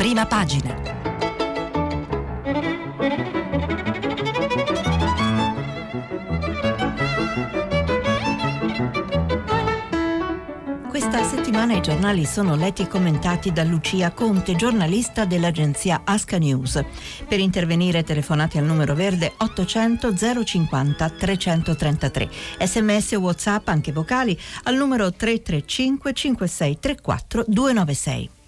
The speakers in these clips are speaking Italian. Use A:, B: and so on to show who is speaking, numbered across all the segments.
A: prima pagina. Questa settimana i giornali sono letti e commentati da Lucia Conte, giornalista dell'agenzia Asca News. Per intervenire telefonate al numero verde 800 050 333. Sms o WhatsApp anche vocali al numero 335 5634 296.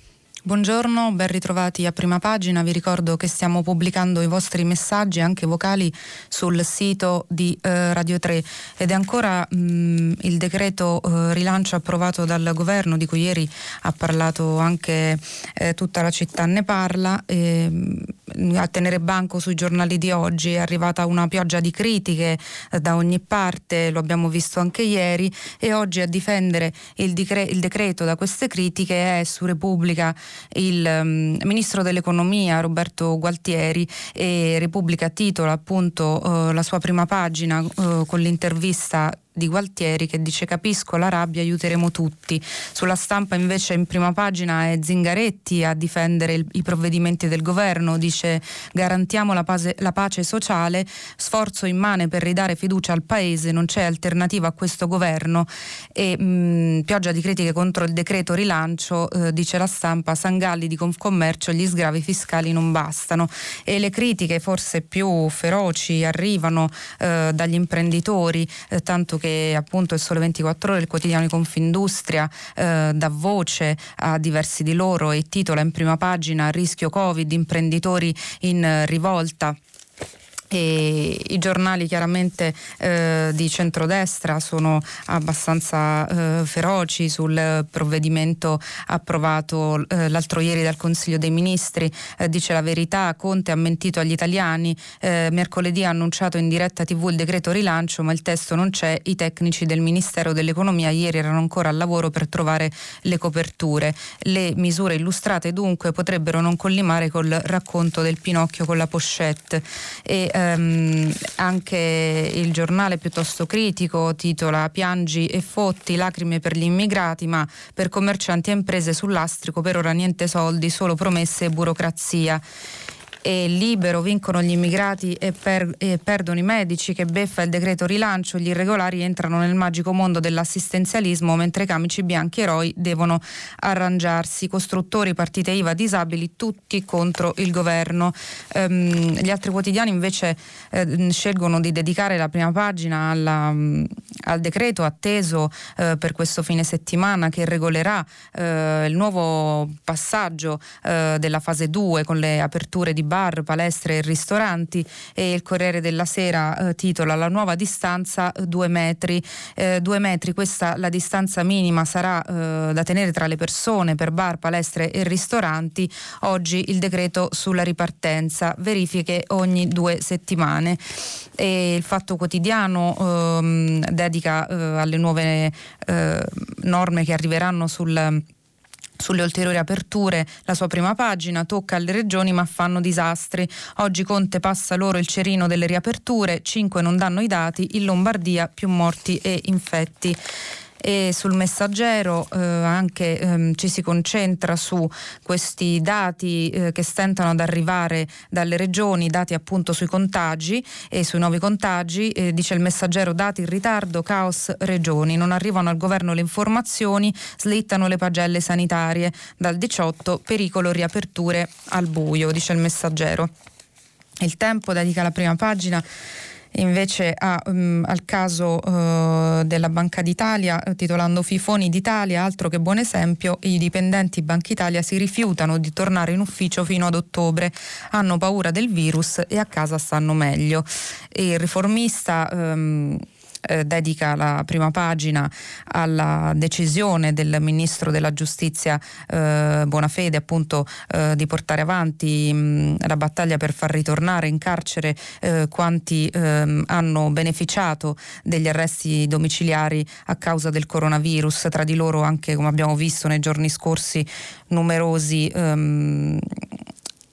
B: Buongiorno, ben ritrovati a prima pagina. Vi ricordo che stiamo pubblicando i vostri messaggi anche vocali sul sito di eh, Radio 3 ed è ancora mh, mm, il decreto eh, rilancio approvato dal governo di cui ieri ha parlato anche eh, tutta la città ne parla. E, mm, a tenere banco sui giornali di oggi è arrivata una pioggia di critiche eh, da ogni parte, lo abbiamo visto anche ieri e oggi a difendere il, decre- il decreto da queste critiche è su Repubblica il um, ministro dell'economia Roberto Gualtieri e Repubblica titola appunto uh, la sua prima pagina uh, con l'intervista di Gualtieri che dice capisco la rabbia, aiuteremo tutti. Sulla stampa invece in prima pagina è Zingaretti a difendere il, i provvedimenti del governo, dice garantiamo la pace, la pace, sociale, sforzo immane per ridare fiducia al paese, non c'è alternativa a questo governo e mh, pioggia di critiche contro il decreto rilancio, eh, dice la stampa, Sangalli di Confcommercio, gli sgravi fiscali non bastano e le critiche forse più feroci arrivano eh, dagli imprenditori, eh, tanto che appunto il Sole 24 Ore, il quotidiano di Confindustria, eh, dà voce a diversi di loro e titola in prima pagina Rischio Covid, imprenditori in rivolta. E I giornali chiaramente eh, di centrodestra sono abbastanza eh, feroci sul provvedimento approvato eh, l'altro ieri dal Consiglio dei Ministri. Eh, dice la verità, Conte ha mentito agli italiani, eh, mercoledì ha annunciato in diretta tv il decreto rilancio ma il testo non c'è, i tecnici del Ministero dell'Economia ieri erano ancora al lavoro per trovare le coperture. Le misure illustrate dunque potrebbero non collimare col racconto del Pinocchio con la pochette. E, ehm, anche il giornale piuttosto critico titola Piangi e fotti, lacrime per gli immigrati, ma per commercianti e imprese sull'astrico per ora niente soldi, solo promesse e burocrazia e libero vincono gli immigrati e, per, e, perdono i medici che beffa il decreto rilancio, gli irregolari entrano nel magico mondo dell'assistenzialismo mentre i camici bianchi eroi devono arrangiarsi, costruttori, partite IVA, disabili, tutti contro il governo. Ehm, gli altri quotidiani invece eh, scelgono di dedicare la prima pagina alla, al decreto atteso eh, per questo fine settimana che regolerà eh, il nuovo passaggio eh, della fase 2 con le aperture di bar, palestre e ristoranti e il Corriere della Sera eh, titola La nuova distanza 2 metri. 2 eh, metri, questa la distanza minima sarà eh, da tenere tra le persone per bar, palestre e ristoranti. Oggi il decreto sulla ripartenza, verifiche ogni due settimane. E il Fatto Quotidiano ehm, dedica eh, alle nuove eh, norme che arriveranno sul sulle ulteriori aperture, la sua prima pagina tocca alle regioni ma fanno disastri. Oggi Conte passa loro il cerino delle riaperture, 5 non danno i dati, in Lombardia più morti e infetti e sul messaggero eh, anche ehm, ci si concentra su questi dati eh, che stentano ad arrivare dalle regioni, dati appunto sui contagi e sui nuovi contagi, eh, dice il messaggero dati in ritardo, caos regioni, non arrivano al governo le informazioni, slittano le pagelle sanitarie, dal 18 pericolo riaperture al buio, dice il messaggero. Il tempo dedica la prima pagina invece a, um, al caso uh, della Banca d'Italia titolando Fifoni d'Italia, altro che buon esempio, i dipendenti Banca Italia si rifiutano di tornare in ufficio fino ad ottobre, hanno paura del virus e a casa stanno meglio. E il riformista um, eh, dedica la prima pagina alla decisione del ministro della giustizia eh, Bonafede appunto eh, di portare avanti mh, la battaglia per far ritornare in carcere eh, quanti ehm, hanno beneficiato degli arresti domiciliari a causa del coronavirus, tra di loro anche come abbiamo visto nei giorni scorsi numerosi ehm,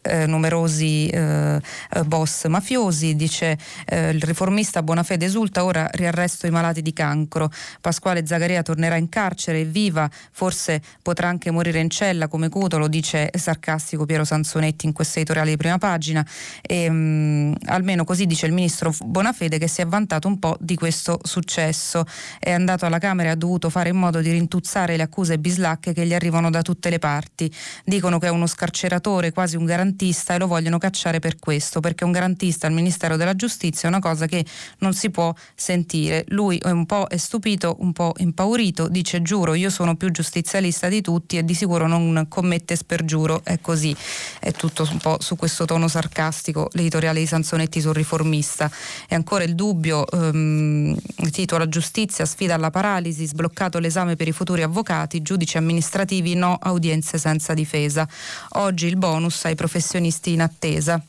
B: eh, numerosi eh, boss mafiosi. Dice eh, il riformista Bonafede esulta, ora riarresto i malati di cancro. Pasquale Zagaria tornerà in carcere, viva, forse potrà anche morire in cella come Cutolo, dice sarcastico Piero Sansonetti in questo editoriale di prima pagina. E, mh, mm, almeno così dice il ministro Bonafede che si è vantato un po' di questo successo. È andato alla Camera e ha dovuto fare in modo di rintuzzare le accuse bislacche che gli arrivano da tutte le parti. Dicono che è uno scarceratore, quasi un garantista e lo vogliono cacciare per questo, perché un garantista al Ministero della Giustizia è una cosa che non si può sentire. Lui è un po' è stupito, un po' impaurito, dice giuro io sono più giustizialista di tutti e di sicuro non commette spergiuro, è così. È tutto un po' su questo tono sarcastico l'editoriale di Sansonetti sul riformista. E ancora il dubbio, ehm, titola Giustizia, sfida alla paralisi, sbloccato l'esame per i futuri avvocati, giudici amministrativi no audienze senza difesa. Oggi il bonus ai professionisti in attesa.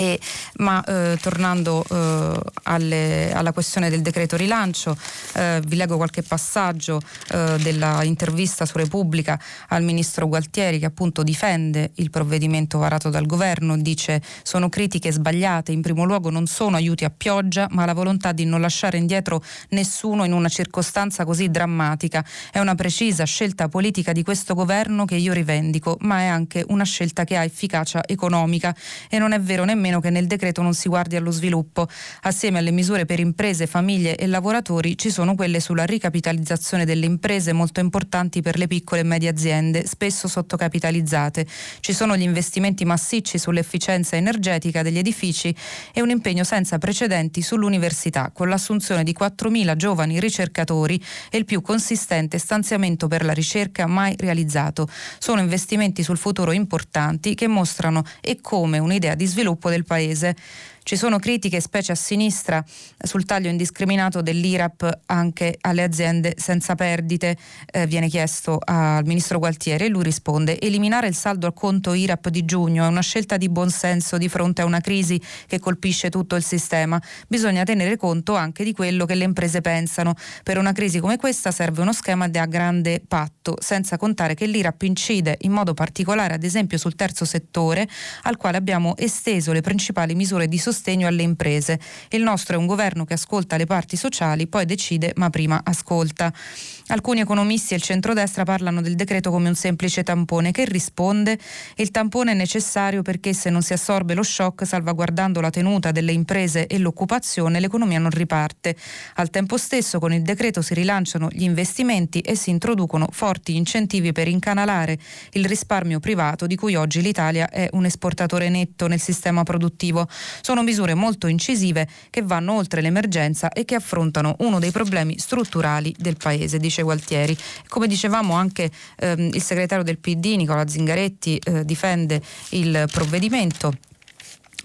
B: E, ma eh, tornando eh, alle, alla questione del decreto rilancio, eh, vi leggo qualche passaggio eh, dell'intervista su Repubblica al ministro Gualtieri che appunto difende il provvedimento varato dal governo, dice sono critiche sbagliate, in primo luogo non sono aiuti a pioggia, ma la volontà di non lasciare indietro nessuno in una circostanza così drammatica. È una precisa scelta politica di questo governo che io rivendico, ma è anche una scelta che ha efficacia economica. E non è vero nemmeno meno che nel decreto non si guardi allo sviluppo. Assieme alle misure per imprese, famiglie e lavoratori ci sono quelle sulla ricapitalizzazione delle imprese molto importanti per le piccole e medie aziende, spesso sottocapitalizzate. Ci sono gli investimenti massicci sull'efficienza energetica degli edifici e un impegno senza precedenti sull'università, con l'assunzione di 4.000 giovani ricercatori e il più consistente stanziamento per la ricerca mai realizzato. Sono investimenti sul futuro importanti che mostrano e come un'idea di sviluppo del del paese. Ci sono critiche, specie a sinistra, sul taglio indiscriminato dell'IRAP anche alle aziende senza perdite. Eh, viene chiesto al ministro Gualtieri e lui risponde: eliminare il saldo al conto IRAP di giugno è una scelta di buonsenso di fronte a una crisi che colpisce tutto il sistema. Bisogna tenere conto anche di quello che le imprese pensano. Per una crisi come questa serve uno schema da grande patto, senza contare che l'IRAP incide in modo particolare, ad esempio, sul terzo settore, al quale abbiamo esteso le principali misure di sostegno sostegno alle imprese. Il nostro è un governo che ascolta le parti sociali, poi decide, ma prima ascolta. Alcuni economisti e il centrodestra parlano del decreto come un semplice tampone che risponde il tampone è necessario perché se non si assorbe lo shock salvaguardando la tenuta delle imprese e l'occupazione l'economia non riparte. Al tempo stesso con il decreto si rilanciano gli investimenti e si introducono forti incentivi per incanalare il risparmio privato di cui oggi l'Italia è un esportatore netto nel sistema produttivo. Sono misure molto incisive che vanno oltre l'emergenza e che affrontano uno dei problemi strutturali del Paese, dice Gualtieri. Come dicevamo anche ehm, il segretario del PD, Nicola Zingaretti, eh, difende il provvedimento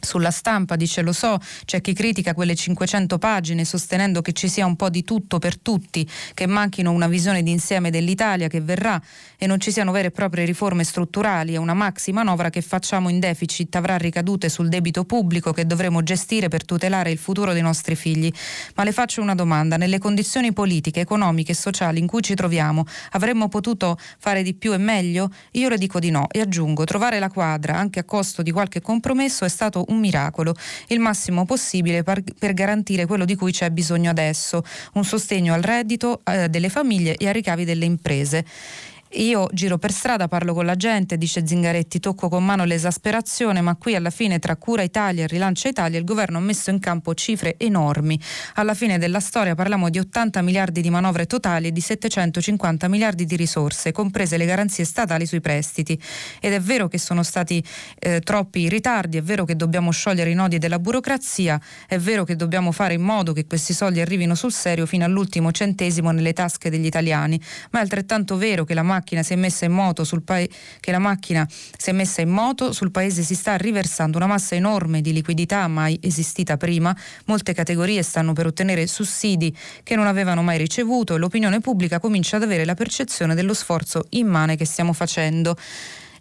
B: sulla stampa dice lo so, c'è chi critica quelle 500 pagine sostenendo che ci sia un po' di tutto per tutti, che manchino una visione d'insieme dell'Italia che verrà e non ci siano vere e proprie riforme strutturali e una maxi manovra che facciamo in deficit avrà ricadute sul debito pubblico che dovremo gestire per tutelare il futuro dei nostri figli. Ma le faccio una domanda, nelle condizioni politiche, economiche e sociali in cui ci troviamo avremmo potuto fare di più e meglio? Io le dico di no e aggiungo, trovare la quadra anche a costo di qualche compromesso è stato un un miracolo, il massimo possibile per, per garantire quello di cui c'è bisogno adesso, un sostegno al reddito eh, delle famiglie e ai ricavi delle imprese. Io giro per strada, parlo con la gente, dice Zingaretti, tocco con mano l'esasperazione, ma qui alla fine tra Cura Italia e Rilancia Italia il governo ha messo in campo cifre enormi. Alla fine della storia parliamo di 80 miliardi di manovre totali e di 750 miliardi di risorse, comprese le garanzie statali sui prestiti. Ed è vero che sono stati eh, troppi ritardi, è vero che dobbiamo sciogliere i nodi della burocrazia, è vero che dobbiamo fare in modo che questi soldi arrivino sul serio fino all'ultimo centesimo nelle tasche degli italiani, ma è altrettanto vero che la macchina macchina si è messa in moto sul pa- che la macchina si è messa in moto, sul paese si sta riversando una massa enorme di liquidità mai esistita prima, molte categorie stanno per ottenere sussidi che non avevano mai ricevuto e l'opinione pubblica comincia ad avere la percezione dello sforzo immane che stiamo facendo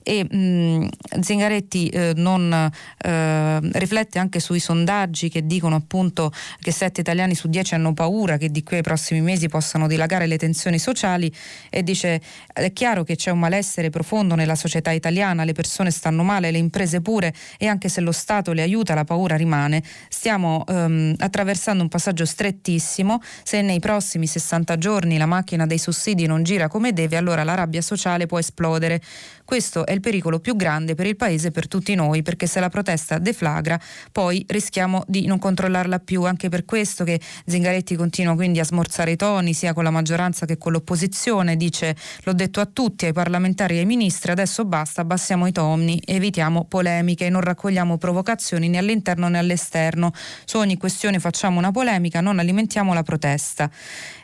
B: e mh, Zingaretti eh, non eh, riflette anche sui sondaggi che dicono appunto che 7 italiani su 10 hanno paura che di qui ai prossimi mesi possano dilagare le tensioni sociali e dice è chiaro che c'è un malessere profondo nella società italiana, le persone stanno male, le imprese pure e anche se lo Stato le aiuta la paura rimane. Stiamo ehm, attraversando un passaggio strettissimo, se nei prossimi 60 giorni la macchina dei sussidi non gira come deve allora la rabbia sociale può esplodere. Questo è il pericolo più grande per il Paese e per tutti noi, perché se la protesta deflagra, poi rischiamo di non controllarla più. Anche per questo che Zingaretti continua quindi a smorzare i toni, sia con la maggioranza che con l'opposizione. Dice: L'ho detto a tutti, ai parlamentari e ai ministri, adesso basta, abbassiamo i toni, evitiamo polemiche, non raccogliamo provocazioni né all'interno né all'esterno. Su ogni questione facciamo una polemica, non alimentiamo la protesta.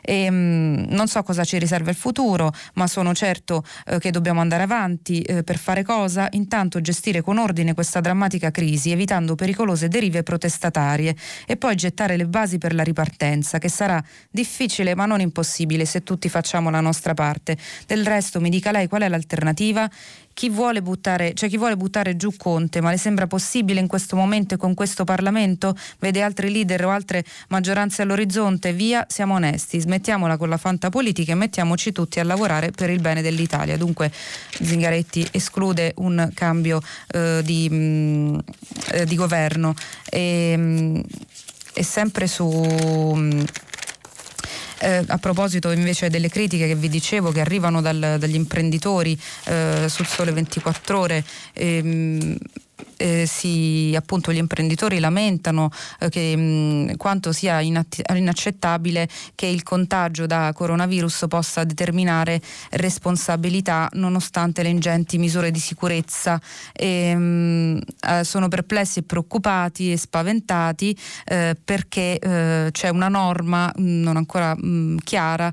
B: E, mh, mm, non so cosa ci riserva il futuro, ma sono certo eh, che dobbiamo andare avanti eh, per fare cosa? Intanto gestire con ordine questa drammatica crisi, evitando pericolose derive protestatarie e poi gettare le basi per la ripartenza, che sarà difficile ma non impossibile se tutti facciamo la nostra parte. Del resto mi dica lei qual è l'alternativa? Chi vuole buttare, cioè chi vuole buttare giù Conte, ma le sembra possibile in questo momento e con questo Parlamento? Vede altri leader o altre maggioranze all'orizzonte? Via, siamo onesti, smettiamola con la fanta politica e mettiamoci tutti a lavorare per il bene dell'Italia. Dunque Zingaretti esclude un cambio eh, di, mh, mm, eh, di, governo. E, mh, e sempre su... Mh, mm, eh, a proposito invece delle critiche che vi dicevo che arrivano dal, dagli imprenditori eh, sul Sole 24 Ore, ehm, eh, si, appunto, gli imprenditori lamentano eh, che, mh, quanto sia inatti- inaccettabile che il contagio da coronavirus possa determinare responsabilità nonostante le ingenti misure di sicurezza. E, mh, eh, sono perplessi e preoccupati e spaventati eh, perché eh, c'è una norma mh, non ancora chiara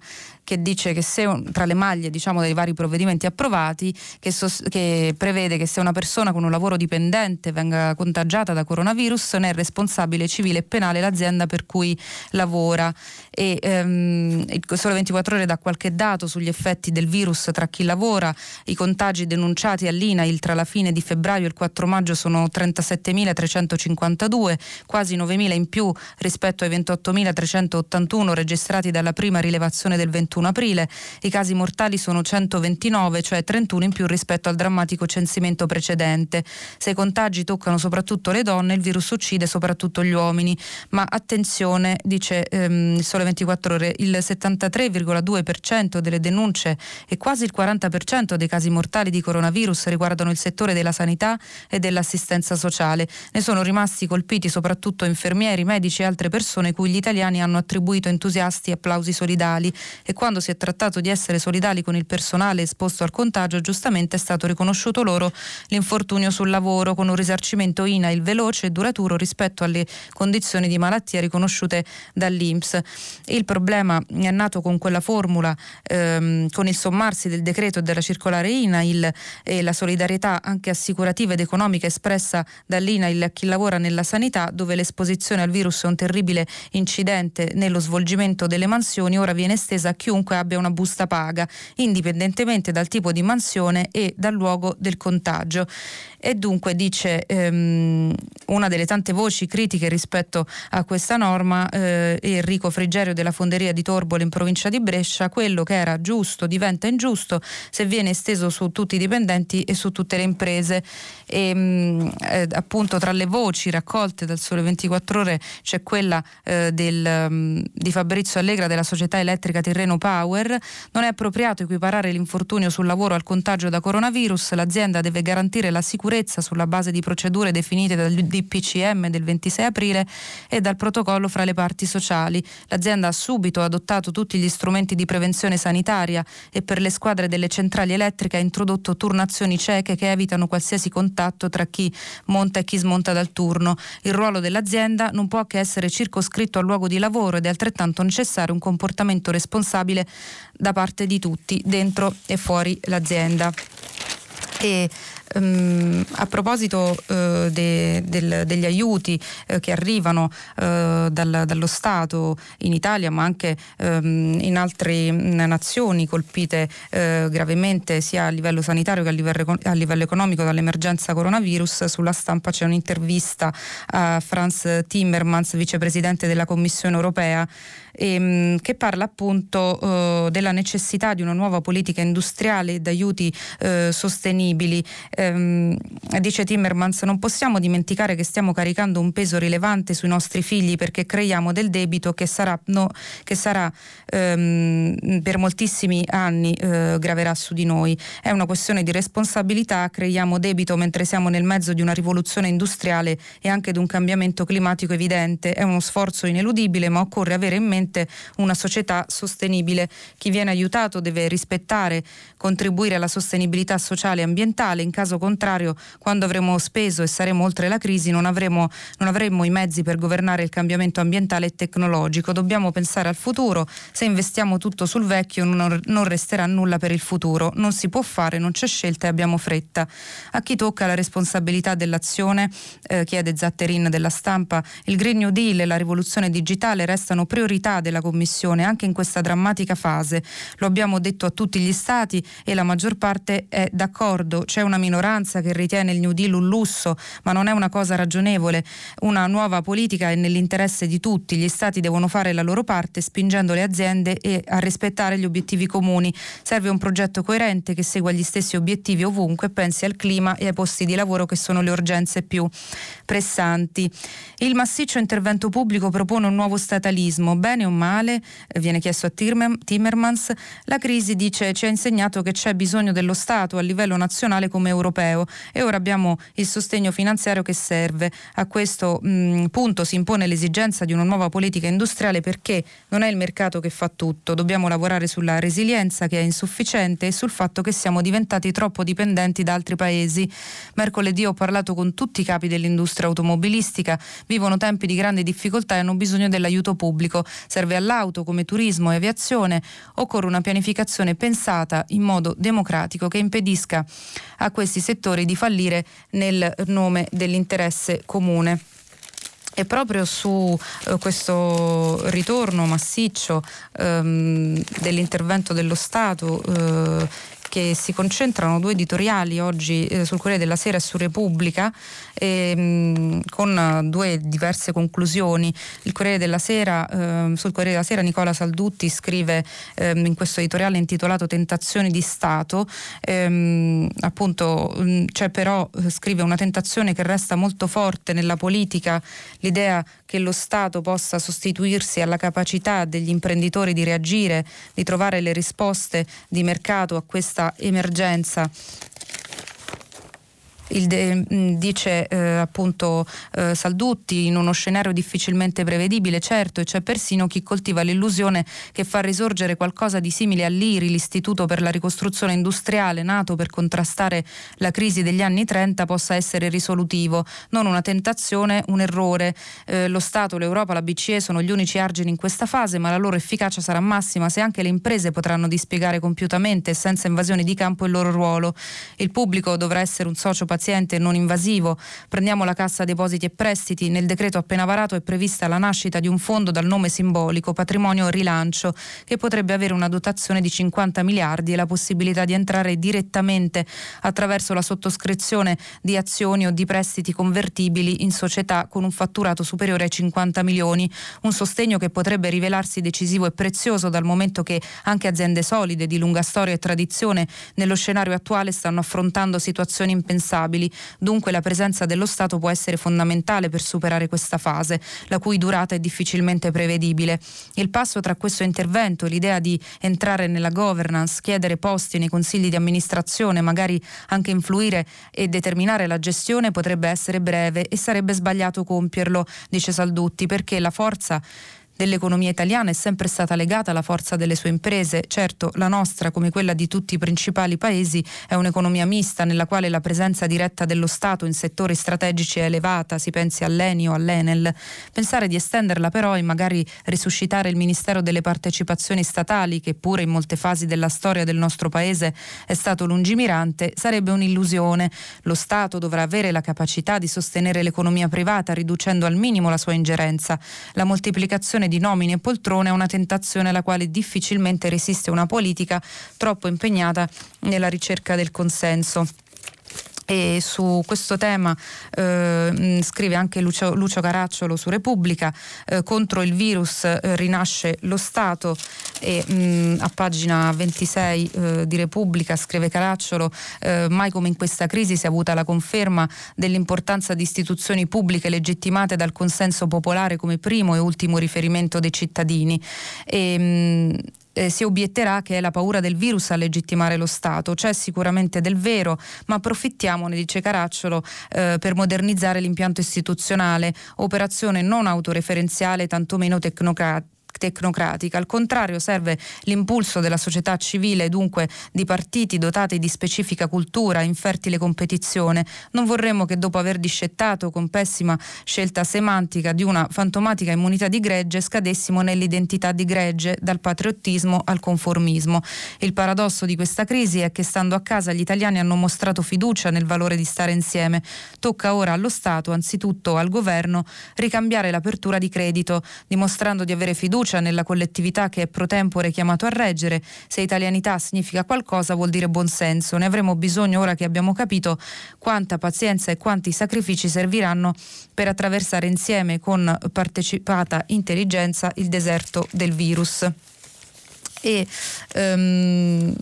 B: che dice che se tra le maglie diciamo, dei vari provvedimenti approvati che, sos- che prevede che se una persona con un lavoro dipendente venga contagiata da coronavirus ne è responsabile civile e penale l'azienda per cui lavora e ehm, solo 24 ore da qualche dato sugli effetti del virus tra chi lavora i contagi denunciati all'INAIL tra la fine di febbraio e il 4 maggio sono 37.352 quasi 9.000 in più rispetto ai 28.381 registrati dalla prima rilevazione del 21 31 aprile. I casi mortali sono 129, cioè 31 in più rispetto al drammatico censimento precedente. Se i contagi toccano soprattutto le donne, il virus uccide soprattutto gli uomini. Ma attenzione, dice ehm, il Sole 24 Ore, il 73,2% delle denunce e quasi il 40% dei casi mortali di coronavirus riguardano il settore della sanità e dell'assistenza sociale. Ne sono rimasti colpiti soprattutto infermieri, medici e altre persone cui gli italiani hanno attribuito entusiasti applausi solidali e quando si è trattato di essere solidali con il personale esposto al contagio, giustamente è stato riconosciuto loro l'infortunio sul lavoro con un risarcimento INAIL veloce e duraturo rispetto alle condizioni di malattia riconosciute dall'INPS. Il problema è nato con quella formula, ehm, con il sommarsi del decreto e della circolare INAIL e la solidarietà anche assicurativa ed economica espressa dall'INAIL a chi lavora nella sanità, dove l'esposizione al virus è un terribile incidente nello svolgimento delle mansioni, ora viene estesa a chiunque abbia una busta paga, indipendentemente dal tipo di mansione e dal luogo del contagio. E dunque dice ehm, una delle tante voci critiche rispetto a questa norma eh, Enrico Frigerio della Fonderia di Torbole in provincia di Brescia, quello che era giusto diventa ingiusto se viene esteso su tutti i dipendenti e su tutte le imprese. E, ehm, eh, appunto tra le voci raccolte dal Sole 24 Ore c'è quella eh, del, um, di Fabrizio Allegra della società elettrica Tirreno Power. Non è appropriato equiparare l'infortunio sul lavoro al contagio da coronavirus, l'azienda deve garantire la sicurezza sulla base di procedure definite dal DPCM del 26 aprile e dal protocollo fra le parti sociali. L'azienda ha subito adottato tutti gli strumenti di prevenzione sanitaria e per le squadre delle centrali elettriche ha introdotto turnazioni cieche che evitano qualsiasi contatto tra chi monta e chi smonta dal turno. Il ruolo dell'azienda non può che essere circoscritto al luogo di lavoro ed è altrettanto necessario un comportamento responsabile da parte di tutti, dentro e fuori l'azienda. E Um, a proposito uh, de, del, degli aiuti uh, che arrivano uh, dal, dallo Stato in Italia ma anche um, in altre nazioni colpite gravemente sia a livello sanitario che a livello, a livello economico dall'emergenza coronavirus, sulla stampa c'è un'intervista a Franz Timmermans, vicepresidente della Commissione europea, ehm, che parla appunto eh, della necessità di una nuova politica industriale e di aiuti eh, sostenibili. Ehm, dice Timmermans, non possiamo dimenticare che stiamo caricando un peso rilevante sui nostri figli perché creiamo del debito che sarà, no, che sarà ehm, per moltissimi anni eh, graverà su di noi. È una questione di responsabilità, creiamo debito mentre siamo nel mezzo di una rivoluzione industriale e anche di un cambiamento climatico evidente. È uno sforzo ineludibile, ma occorre avere in mente veramente una società sostenibile. Chi viene aiutato deve rispettare, contribuire alla sostenibilità sociale e ambientale, in caso contrario quando avremo speso e saremo oltre la crisi non avremo, non avremo i mezzi per governare il cambiamento ambientale e tecnologico. Dobbiamo pensare al futuro, se investiamo tutto sul vecchio non, non resterà nulla per il futuro, non si può fare, non c'è scelta e abbiamo fretta. A chi tocca la responsabilità dell'azione, eh, chiede Zatterin della stampa, il Green New Deal e la rivoluzione digitale restano priorità della Commissione anche in questa drammatica fase. Lo abbiamo detto a tutti gli Stati e la maggior parte è d'accordo. C'è una minoranza che ritiene il New Deal un lusso, ma non è una cosa ragionevole. Una nuova politica è nell'interesse di tutti. Gli Stati devono fare la loro parte spingendo le aziende a rispettare gli obiettivi comuni. Serve un progetto coerente che segua gli stessi obiettivi ovunque pensi al clima e ai posti di lavoro che sono le urgenze più pressanti. Il massiccio intervento pubblico propone un nuovo statalismo. Bene o male, viene chiesto a Timmermans, la crisi dice ci ha insegnato che c'è bisogno dello Stato a livello nazionale come europeo e ora abbiamo il sostegno finanziario che serve. A questo mh, mm, punto si impone l'esigenza di una nuova politica industriale perché non è il mercato che fa tutto, dobbiamo lavorare sulla resilienza che è insufficiente e sul fatto che siamo diventati troppo dipendenti da altri paesi. Mercoledì ho parlato con tutti i capi dell'industria automobilistica, vivono tempi di grande difficoltà e hanno bisogno dell'aiuto pubblico serve all'auto come turismo e aviazione, occorre una pianificazione pensata in modo democratico che impedisca a questi settori di fallire nel nome dell'interesse comune. E proprio su eh, questo ritorno massiccio ehm, dell'intervento dello Stato eh, che si concentrano due editoriali oggi eh, sul Corriere della Sera e su Repubblica ehm, con due diverse conclusioni. Il Corriere della Sera, eh, sul Corriere della Sera Nicola Saldutti scrive eh, in questo editoriale intitolato Tentazioni di Stato, ehm, appunto mh, c'è però, eh, scrive, una tentazione che resta molto forte nella politica, l'idea che lo Stato possa sostituirsi alla capacità degli imprenditori di reagire, di trovare le risposte di mercato a questa emergenza de, mm, dice eh, appunto eh, Saldutti, in uno scenario difficilmente prevedibile, certo, e c'è persino chi coltiva l'illusione che fa risorgere qualcosa di simile all'IRI, l'Istituto per la ricostruzione industriale, nato per contrastare la crisi degli anni 30, possa essere risolutivo. Non una tentazione, un errore. Eh, lo Stato, l'Europa, la BCE sono gli unici argini in questa fase, ma la loro efficacia sarà massima se anche le imprese potranno dispiegare compiutamente e senza invasioni di campo il loro ruolo. Il pubblico dovrà essere un socio paziente paziente non invasivo. Prendiamo la Cassa Depositi e Prestiti. Nel decreto appena varato è prevista la nascita di un fondo dal nome simbolico Patrimonio Rilancio che potrebbe avere una dotazione di 50 miliardi e la possibilità di entrare direttamente attraverso la sottoscrizione di azioni o di prestiti convertibili in società con un fatturato superiore ai 50 milioni. Un sostegno che potrebbe rivelarsi decisivo e prezioso dal momento che anche aziende solide di lunga storia e tradizione nello scenario attuale stanno affrontando situazioni impensabili rinnovabili. Dunque la presenza dello Stato può essere fondamentale per superare questa fase, la cui durata è difficilmente prevedibile. Il passo tra questo intervento e l'idea di entrare nella governance, chiedere posti nei consigli di amministrazione, magari anche influire e determinare la gestione potrebbe essere breve e sarebbe sbagliato compierlo, dice Saldutti, perché la forza dell'economia italiana è sempre stata legata alla forza delle sue imprese. Certo, la nostra, come quella di tutti i principali paesi, è un'economia mista nella quale la presenza diretta dello Stato in settori strategici è elevata, si pensi all'Eni o all'Enel. Pensare di estenderla però e magari risuscitare il Ministero delle partecipazioni statali, che pure in molte fasi della storia del nostro paese è stato lungimirante, sarebbe un'illusione. Lo Stato dovrà avere la capacità di sostenere l'economia privata riducendo al minimo la sua ingerenza. La moltiplicazione di nomine e poltrone è una tentazione alla quale difficilmente resiste una politica troppo impegnata nella ricerca del consenso. E su questo tema eh, scrive anche Lucio, Lucio, Caracciolo su Repubblica, eh, contro il virus eh, rinasce lo Stato e mh, a pagina 26 eh, di Repubblica scrive Caracciolo, eh, mai come in questa crisi si è avuta la conferma dell'importanza di istituzioni pubbliche legittimate dal consenso popolare come primo e ultimo riferimento dei cittadini. E, mh, eh, si obietterà che è la paura del virus a legittimare lo Stato. C'è sicuramente del vero, ma approfittiamone, dice Caracciolo, eh, per modernizzare l'impianto istituzionale, operazione non autoreferenziale, tantomeno tecnocratica tecnocratica. Al contrario, serve l'impulso della società civile, dunque di partiti dotati di specifica cultura, in fertile competizione. Non vorremmo che dopo aver discettato con pessima scelta semantica di una fantomatica immunità di gregge scadessimo nell'identità di gregge, dal patriottismo al conformismo. Il paradosso di questa crisi è che stando a casa gli italiani hanno mostrato fiducia nel valore di stare insieme. Tocca ora allo Stato, anzitutto al governo, ricambiare l'apertura di credito, dimostrando di avere fiducia fiducia nella collettività che è pro tempore chiamato a reggere. Se italianità significa qualcosa vuol dire buonsenso. Ne avremo bisogno ora che abbiamo capito quanta pazienza e quanti sacrifici serviranno per attraversare insieme con partecipata intelligenza il deserto del virus. E um,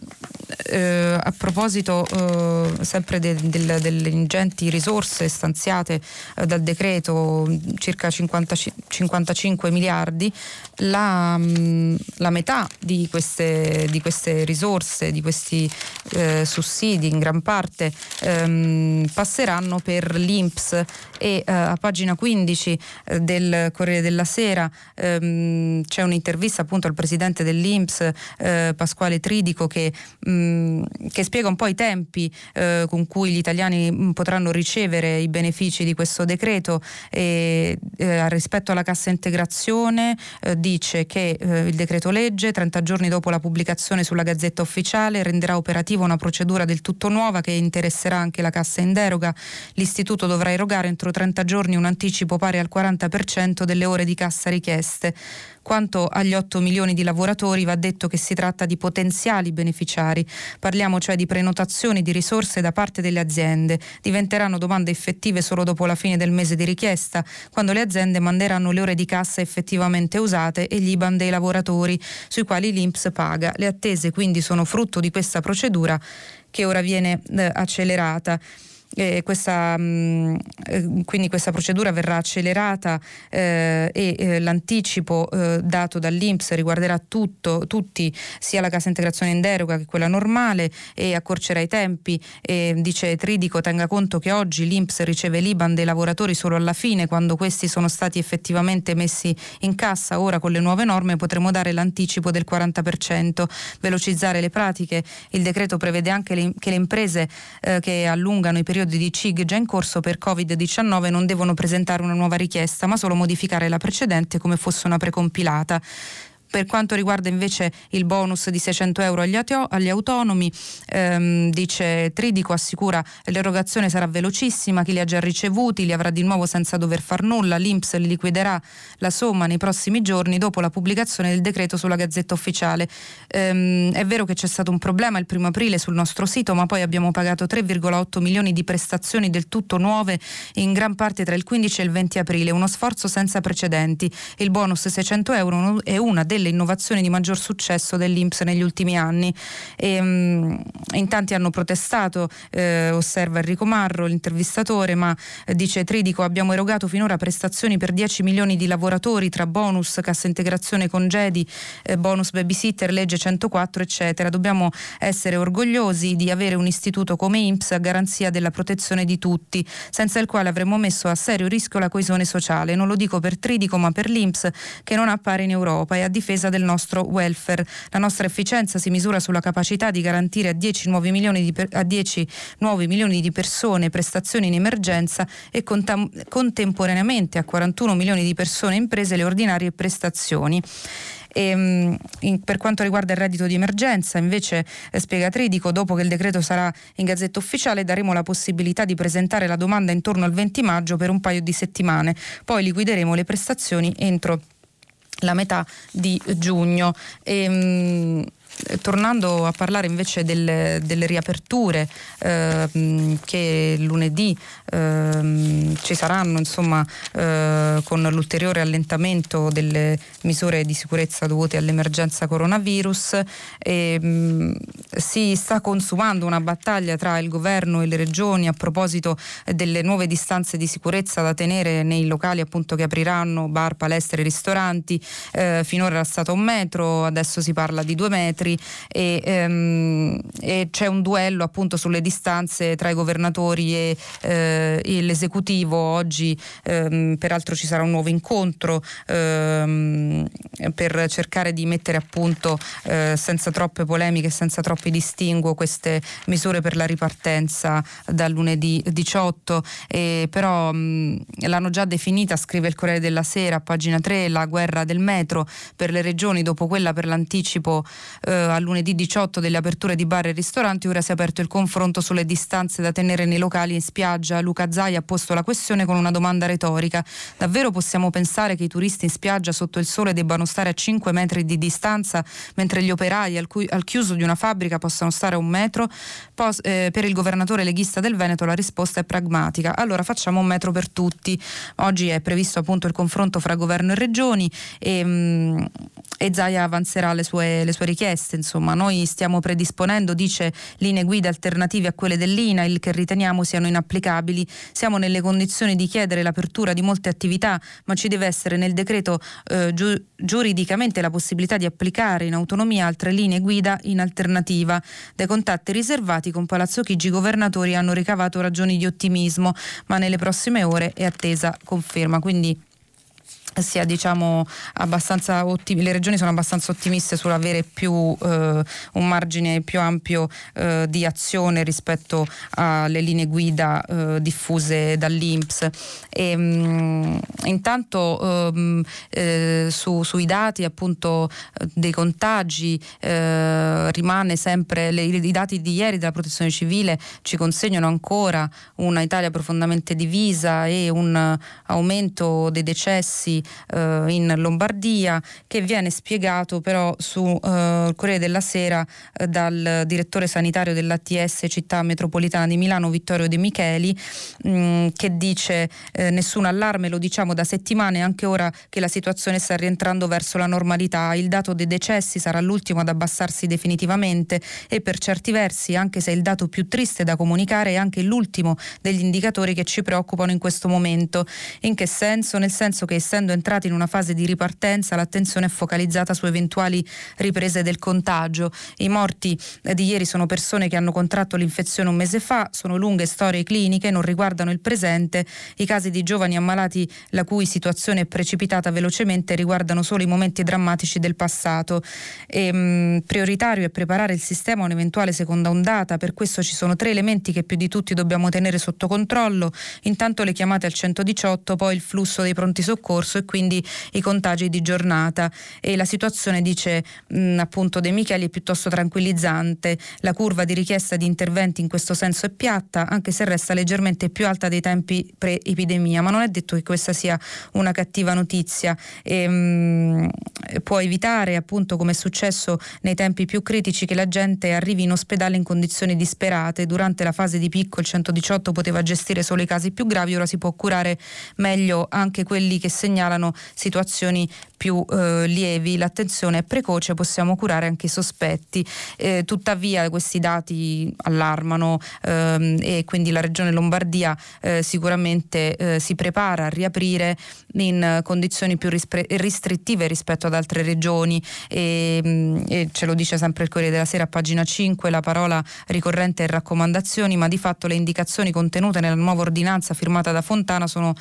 B: eh, a proposito eh, sempre de, del, delle ingenti risorse stanziate eh, dal decreto, circa 50, 55 miliardi, la, mh, la metà di queste, di queste, risorse, di questi eh, sussidi in gran parte ehm, passeranno per l'INPS. E eh, a pagina 15 eh, del Corriere della Sera ehm, c'è un'intervista appunto al presidente dell'INPS Pasquale Tridico che mh, Ehm, che spiega un po' i tempi eh, con cui gli italiani mm, potranno ricevere i benefici di questo decreto e eh, rispetto alla cassa integrazione eh, dice che eh, il decreto legge 30 giorni dopo la pubblicazione sulla gazzetta ufficiale renderà operativa una procedura del tutto nuova che interesserà anche la cassa in deroga. L'istituto dovrà erogare entro 30 giorni un anticipo pari al 40% delle ore di cassa richieste. Quanto agli 8 milioni di lavoratori va detto che si tratta di potenziali beneficiari. Parliamo cioè di prenotazioni di risorse da parte delle aziende. Diventeranno domande effettive solo dopo la fine del mese di richiesta, quando le aziende manderanno le ore di cassa effettivamente usate e gli IBAN dei lavoratori, sui quali l'INPS paga. Le attese quindi sono frutto di questa procedura che ora viene eh, accelerata. Eh, questa, mh, mm, eh, quindi questa procedura verrà accelerata eh, e eh, l'anticipo eh, dato dall'Inps riguarderà tutto, tutti, sia la cassa integrazione in deroga che quella normale e accorcerà i tempi. Dice Tridico tenga conto che oggi l'Inps riceve l'IBAN dei lavoratori solo alla fine, quando questi sono stati effettivamente messi in cassa. Ora con le nuove norme potremo dare l'anticipo del 40%, velocizzare le pratiche. Il decreto prevede anche le, che le imprese che allungano i periodi periodi di CIG già in corso per Covid-19 non devono presentare una nuova richiesta, ma solo modificare la precedente come fosse una precompilata. Per quanto riguarda invece il bonus di 600 euro agli, ateo, agli autonomi, ehm, dice Tridico, assicura l'erogazione sarà velocissima, chi li ha già ricevuti li avrà di nuovo senza dover far nulla, l'Inps li liquiderà la somma nei prossimi giorni dopo la pubblicazione del decreto sulla Gazzetta Ufficiale. Ehm, è vero che c'è stato un problema il primo aprile sul nostro sito, ma poi abbiamo pagato 3,8 milioni di prestazioni del tutto nuove in gran parte tra il 15 e il 20 aprile, uno sforzo senza precedenti. Il bonus 600 euro è una delle delle innovazioni di maggior successo dell'Inps negli ultimi anni. E, um, in tanti hanno protestato, eh, osserva Enrico Marro, l'intervistatore, ma eh, dice Tridico abbiamo erogato finora prestazioni per 10 milioni di lavoratori tra bonus, cassa integrazione, congedi, eh, bonus babysitter, legge 104 eccetera. Dobbiamo essere orgogliosi di avere un istituto come INPS a garanzia della protezione di tutti, senza il quale avremmo messo a serio rischio la coesione sociale. Non lo dico per Tridico ma per l'INPS che non appare in Europa e a difesa del nostro welfare. La nostra efficienza si misura sulla capacità di garantire a 10 nuovi milioni di, per, 10 nuovi milioni di persone prestazioni in emergenza e contam- contemporaneamente a 41 milioni di persone imprese le ordinarie prestazioni. E, ehm, in, per quanto riguarda il reddito di emergenza, invece, eh, spiega Tridico, dopo che il decreto sarà in gazzetta ufficiale daremo la possibilità di presentare la domanda intorno al 20 maggio per un paio di settimane. Poi liquideremo le prestazioni entro la metà di giugno. E, ehm, tornando a parlare invece del, delle riaperture eh, che lunedì eh, ci saranno insomma, eh, con l'ulteriore allentamento delle misure di sicurezza dovute all'emergenza coronavirus e, mh, mm, si sta consumando una battaglia tra il governo e le regioni a proposito delle nuove distanze di sicurezza da tenere nei locali appunto che apriranno bar, palestre, ristoranti. Eh, finora era stato un metro adesso si parla di due metri metri e, ehm, e c'è un duello appunto sulle distanze tra i governatori e, eh, e l'esecutivo. Oggi ehm, peraltro ci sarà un nuovo incontro ehm, per cercare di mettere a punto eh, senza troppe polemiche, senza troppi distinguo queste misure per la ripartenza dal lunedì 18. E però mh, l'hanno già definita, scrive il Corriere della Sera pagina 3, la guerra del metro per le regioni dopo quella per l'anticipo eh, al lunedì 18 delle aperture di bar e ristoranti, ora si è aperto il confronto sulle distanze da tenere nei locali in spiaggia. Luca Zai ha posto la questione con una domanda retorica. Davvero possiamo pensare che i turisti in spiaggia sotto il sole debbano stare a 5 metri di distanza, mentre gli operai al, cui, al chiuso di una fabbrica possano stare a un metro? Pos, eh, per il governatore leghista del Veneto la risposta è pragmatica. Allora facciamo un metro per tutti. Oggi è previsto appunto il confronto fra governo e regioni e, mh, mm, e Zaia avanzerà le sue, le sue richieste. Insomma noi stiamo predisponendo, dice, linee guida alternative a quelle dell'INAIL che riteniamo siano inapplicabili. Siamo nelle condizioni di chiedere l'apertura di molte attività, ma ci deve essere nel decreto eh, giu- giuridicamente la possibilità di applicare in autonomia altre linee guida in alternativa. Dai contatti riservati con Palazzo Chigi i governatori hanno ricavato ragioni di ottimismo, ma nelle prossime ore è attesa conferma. Quindi sia diciamo abbastanza ottim- le regioni sono abbastanza ottimiste sull'avere più eh, un margine più ampio eh, di azione rispetto alle linee guida eh, diffuse dall'Inps e, mh, mm, intanto ehm, eh, su, sui dati appunto dei contagi eh, rimane sempre le, i dati di ieri della protezione civile ci consegnano ancora una Italia profondamente divisa e un aumento dei decessi eh, in Lombardia che viene spiegato però sul eh, Corriere della Sera eh, dal direttore sanitario dell'ATS città metropolitana di Milano Vittorio De Micheli mh, mm, che dice eh, nessun allarme, lo diciamo da settimane anche ora che la situazione sta rientrando verso la normalità. Il dato dei decessi sarà l'ultimo ad abbassarsi definitivamente e per certi versi, anche se il dato più triste da comunicare, è anche l'ultimo degli indicatori che ci preoccupano in questo momento. In che senso? Nel senso che essendo entrati in una fase di ripartenza, l'attenzione è focalizzata su eventuali riprese del contagio. I morti di ieri sono persone che hanno contratto l'infezione un mese fa, sono lunghe storie cliniche, non riguardano il presente. I casi di giovani ammalati la cui situazione è precipitata velocemente riguardano solo i momenti drammatici del passato. E, mh, mm, prioritario è preparare il sistema a un'eventuale seconda ondata, per questo ci sono tre elementi che più di tutti dobbiamo tenere sotto controllo. Intanto le chiamate al 118, poi il flusso dei pronti soccorso e quindi i contagi di giornata e la situazione dice mh, mm, appunto De Micheli è piuttosto tranquillizzante, la curva di richiesta di interventi in questo senso è piatta anche se resta leggermente più alta dei tempi pre-epidemia, ma non è detto che questa sia una cattiva notizia. E, mh, può evitare appunto come è successo nei tempi più critici che la gente arrivi in ospedale in condizioni disperate, durante la fase di picco il 118 poteva gestire solo i casi più gravi, ora si può curare meglio anche quelli che segnalano situazioni più eh, lievi, l'attenzione è precoce, possiamo curare anche i sospetti. Eh, tuttavia questi dati allarmano ehm, e quindi la Regione Lombardia eh, sicuramente eh, si prepara a riaprire in condizioni più rispre- restrittive rispetto ad altre regioni e, mm, e, ce lo dice sempre il Corriere della Sera a pagina 5, la parola ricorrente è raccomandazioni, ma di fatto le indicazioni contenute nella nuova ordinanza firmata da Fontana sono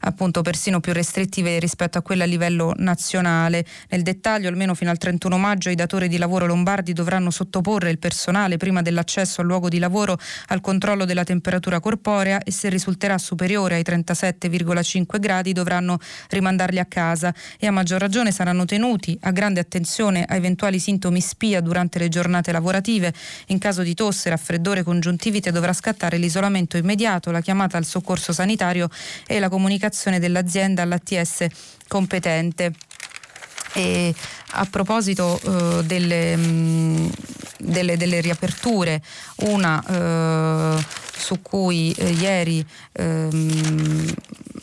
B: appunto persino più restrittive rispetto a quelle a livello nazionale. Nel dettaglio, almeno fino al 31 maggio, i datori di lavoro lombardi dovranno sottoporre il personale prima dell'accesso al luogo di lavoro al controllo della temperatura corporea e se risulterà superiore ai 37,5 gradi dovranno rimandarli a casa e a maggior ragione saranno tenuti a grande attenzione a eventuali sintomi spia durante le giornate lavorative. In caso di tosse, raffreddore, congiuntivite dovrà scattare l'isolamento immediato, la chiamata al soccorso sanitario e la comunicazione dell'azienda all'ATS competente. E a proposito uh, delle, mh, mm, delle, delle, riaperture, una uh, su cui uh, ieri ehm,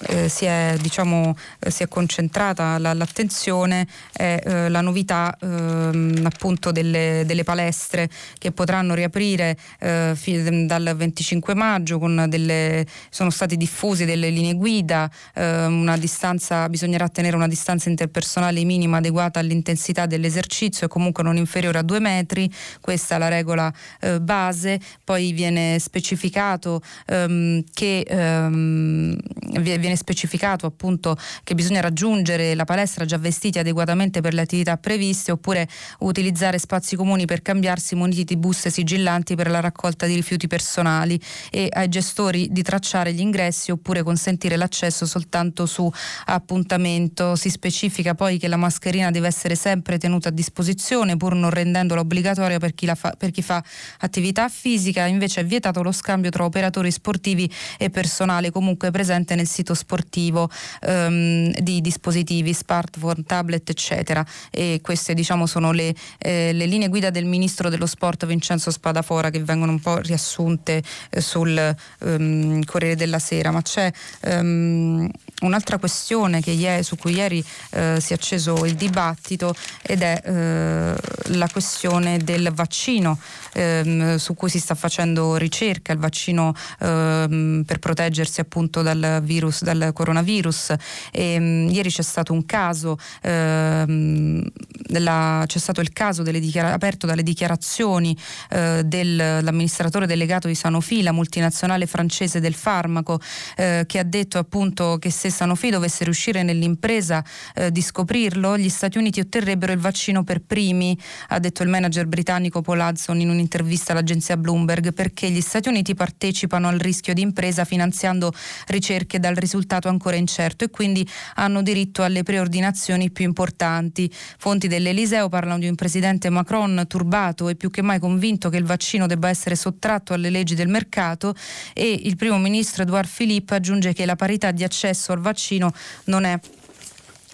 B: eh, si, è, diciamo, eh, si, è, concentrata la, l'attenzione è eh, la novità ehm, appunto delle, delle, palestre che potranno riaprire eh, fi, dal 25 maggio delle, sono stati diffusi delle linee guida ehm, distanza, bisognerà tenere una distanza interpersonale minima adeguata all'intensità dell'esercizio e comunque non inferiore a due metri questa è la regola eh, base poi viene specificato ehm, che ehm, viene specificato appunto che bisogna raggiungere la palestra già vestiti adeguatamente per le attività previste oppure utilizzare spazi comuni per cambiarsi muniti di buste sigillanti per la raccolta di rifiuti personali e ai gestori di tracciare gli ingressi oppure consentire l'accesso soltanto su appuntamento. Si specifica poi che la mascherina deve essere sempre tenuta a disposizione pur non rendendola obbligatoria per chi, fa, per chi fa attività fisica, invece è vietato lo scambio tra operatori sportivi e personale comunque presente nel sito sportivo ehm, di dispositivi, smartphone, tablet, eccetera. E queste diciamo sono le, eh, le, linee guida del ministro dello sport Vincenzo Spadafora che vengono un po' riassunte eh, sul ehm, Corriere della Sera, ma c'è ehm, un'altra questione ieri, su cui ieri eh, si è acceso il dibattito ed è eh, la questione del vaccino ehm, su cui si sta facendo ricerca, il vaccino ehm, per proteggersi appunto dal virus, dal coronavirus. E, ehm, ieri c'è stato un caso, ehm, della, c'è stato il caso dichiara- aperto dalle dichiarazioni eh, dell'amministratore delegato di Sanofi, la multinazionale francese del farmaco, eh, che ha detto appunto che se Sanofi dovesse riuscire nell'impresa eh, di scoprirlo, gli Stati Uniti otterrebbero il vaccino per primi, ha detto il manager britannico Paul Hudson in un'intervista all'agenzia Bloomberg, perché gli Stati Uniti partecipano al rischio di impresa finanziando ricerche dal risultato ancora incerto e quindi hanno diritto alle preordinazioni più importanti. Fonti dell'Eliseo parlano di un presidente Macron turbato e più che mai convinto che il vaccino debba essere sottratto alle leggi del mercato e il primo ministro Edouard Philippe aggiunge che la parità di accesso al vaccino non è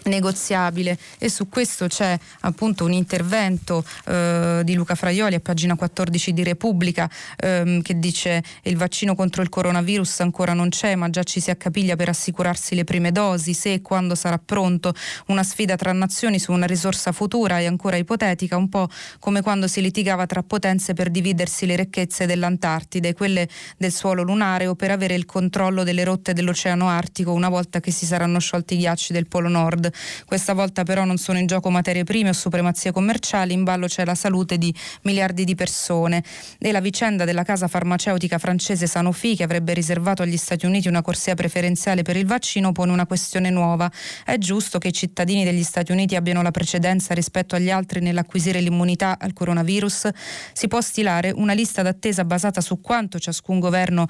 B: negoziabile. E su questo c'è appunto un intervento eh, di Luca Fraioli a pagina 14 di Repubblica ehm, che dice il vaccino contro il coronavirus ancora non c'è ma già ci si accapiglia per assicurarsi le prime dosi se e quando sarà pronto. Una sfida tra nazioni su una risorsa futura e ancora ipotetica un po' come quando si litigava tra potenze per dividersi le ricchezze dell'Antartide quelle del suolo lunare o per avere il controllo delle rotte dell'Oceano Artico una volta che si saranno sciolti i ghiacci del Polo Nord questa volta però non sono in gioco materie prime o supremazie commerciali, in ballo c'è la salute di miliardi di persone. E la vicenda della casa farmaceutica francese Sanofi che avrebbe riservato agli Stati Uniti una corsia preferenziale per il vaccino pone una questione nuova. È giusto che i cittadini degli Stati Uniti abbiano la precedenza rispetto agli altri nell'acquisire l'immunità al coronavirus? Si può stilare una lista d'attesa basata su quanto ciascun governo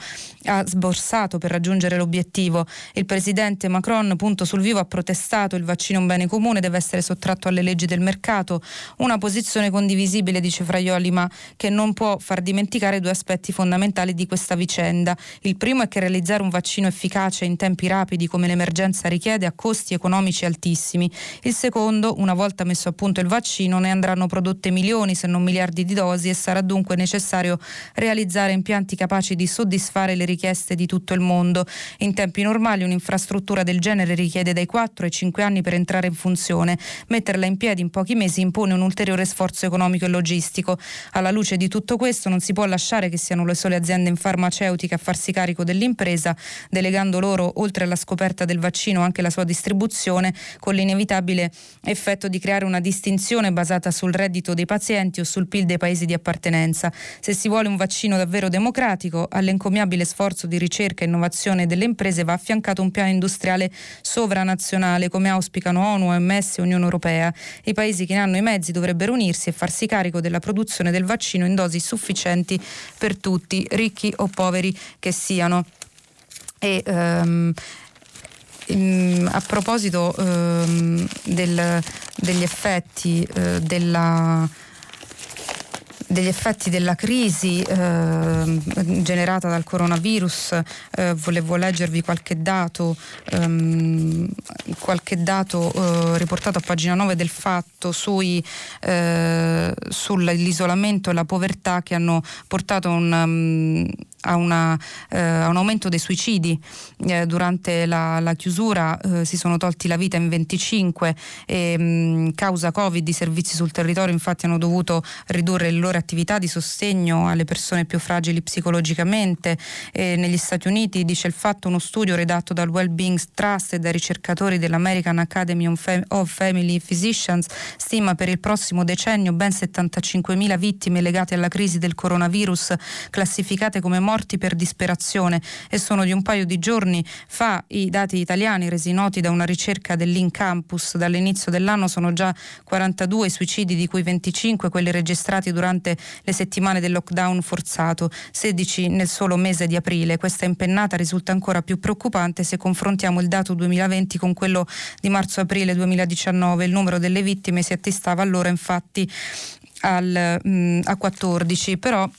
B: ha sborsato per raggiungere l'obiettivo. Il presidente Macron, punto sul vivo, ha protestato il vaccino un bene comune, deve essere sottratto alle leggi del mercato. Una posizione condivisibile, dice Fraioli, ma che non può far dimenticare due aspetti fondamentali di questa vicenda. Il primo è che realizzare un vaccino efficace in tempi rapidi come l'emergenza richiede ha costi economici altissimi. Il secondo, una volta messo a punto il vaccino, ne andranno prodotte milioni se non miliardi di dosi e sarà dunque necessario realizzare impianti capaci di soddisfare le richieste di tutto il mondo. In tempi normali un'infrastruttura del genere richiede dai 4 ai 5 anni per entrare in funzione. Metterla in piedi in pochi mesi impone un ulteriore sforzo economico e logistico. Alla luce di tutto questo non si può lasciare che siano le sole aziende farmaceutiche a farsi carico dell'impresa, delegando loro, oltre alla scoperta del vaccino, anche la sua distribuzione, con l'inevitabile effetto di creare una distinzione basata sul reddito dei pazienti o sul PIL dei paesi di appartenenza. Se si vuole un vaccino davvero democratico, all'encomiabile sforzo di ricerca e innovazione delle imprese va affiancato un piano industriale sovranazionale, come auspicano ONU, OMS e Unione Europea. I paesi che ne hanno i mezzi dovrebbero unirsi e farsi carico della produzione del vaccino in dosi sufficienti per tutti, ricchi o poveri che siano. E, um, a proposito um, del, degli effetti uh, della degli effetti della crisi eh, generata dal coronavirus, eh, volevo leggervi qualche dato, ehm, qualche dato eh, riportato a pagina 9 del fatto sui, eh, sull'isolamento e la povertà che hanno portato un, um, a, una, eh, a, un aumento dei suicidi. Eh, durante la, la chiusura eh, si sono tolti la vita in 25 e mh, causa Covid i servizi sul territorio infatti hanno dovuto ridurre le loro attività di sostegno alle persone più fragili psicologicamente. Negli Stati Uniti dice il fatto uno studio redatto dal Wellbeing Trust e dai ricercatori dell'American Academy of Family Physicians stima per il prossimo decennio ben 75.000 vittime legate alla crisi del coronavirus classificate come morti morti per disperazione e sono di un paio di giorni fa i dati italiani resi noti da una ricerca dell'Incampus. Dall'inizio dell'anno sono già 42 suicidi, di cui 25 quelli registrati durante le settimane del lockdown forzato, 16 nel solo mese di aprile. Questa impennata risulta ancora più preoccupante se confrontiamo il dato 2020 con quello di marzo-aprile 2019. Il numero delle vittime si attestava allora infatti al, mh, mm, a 14, però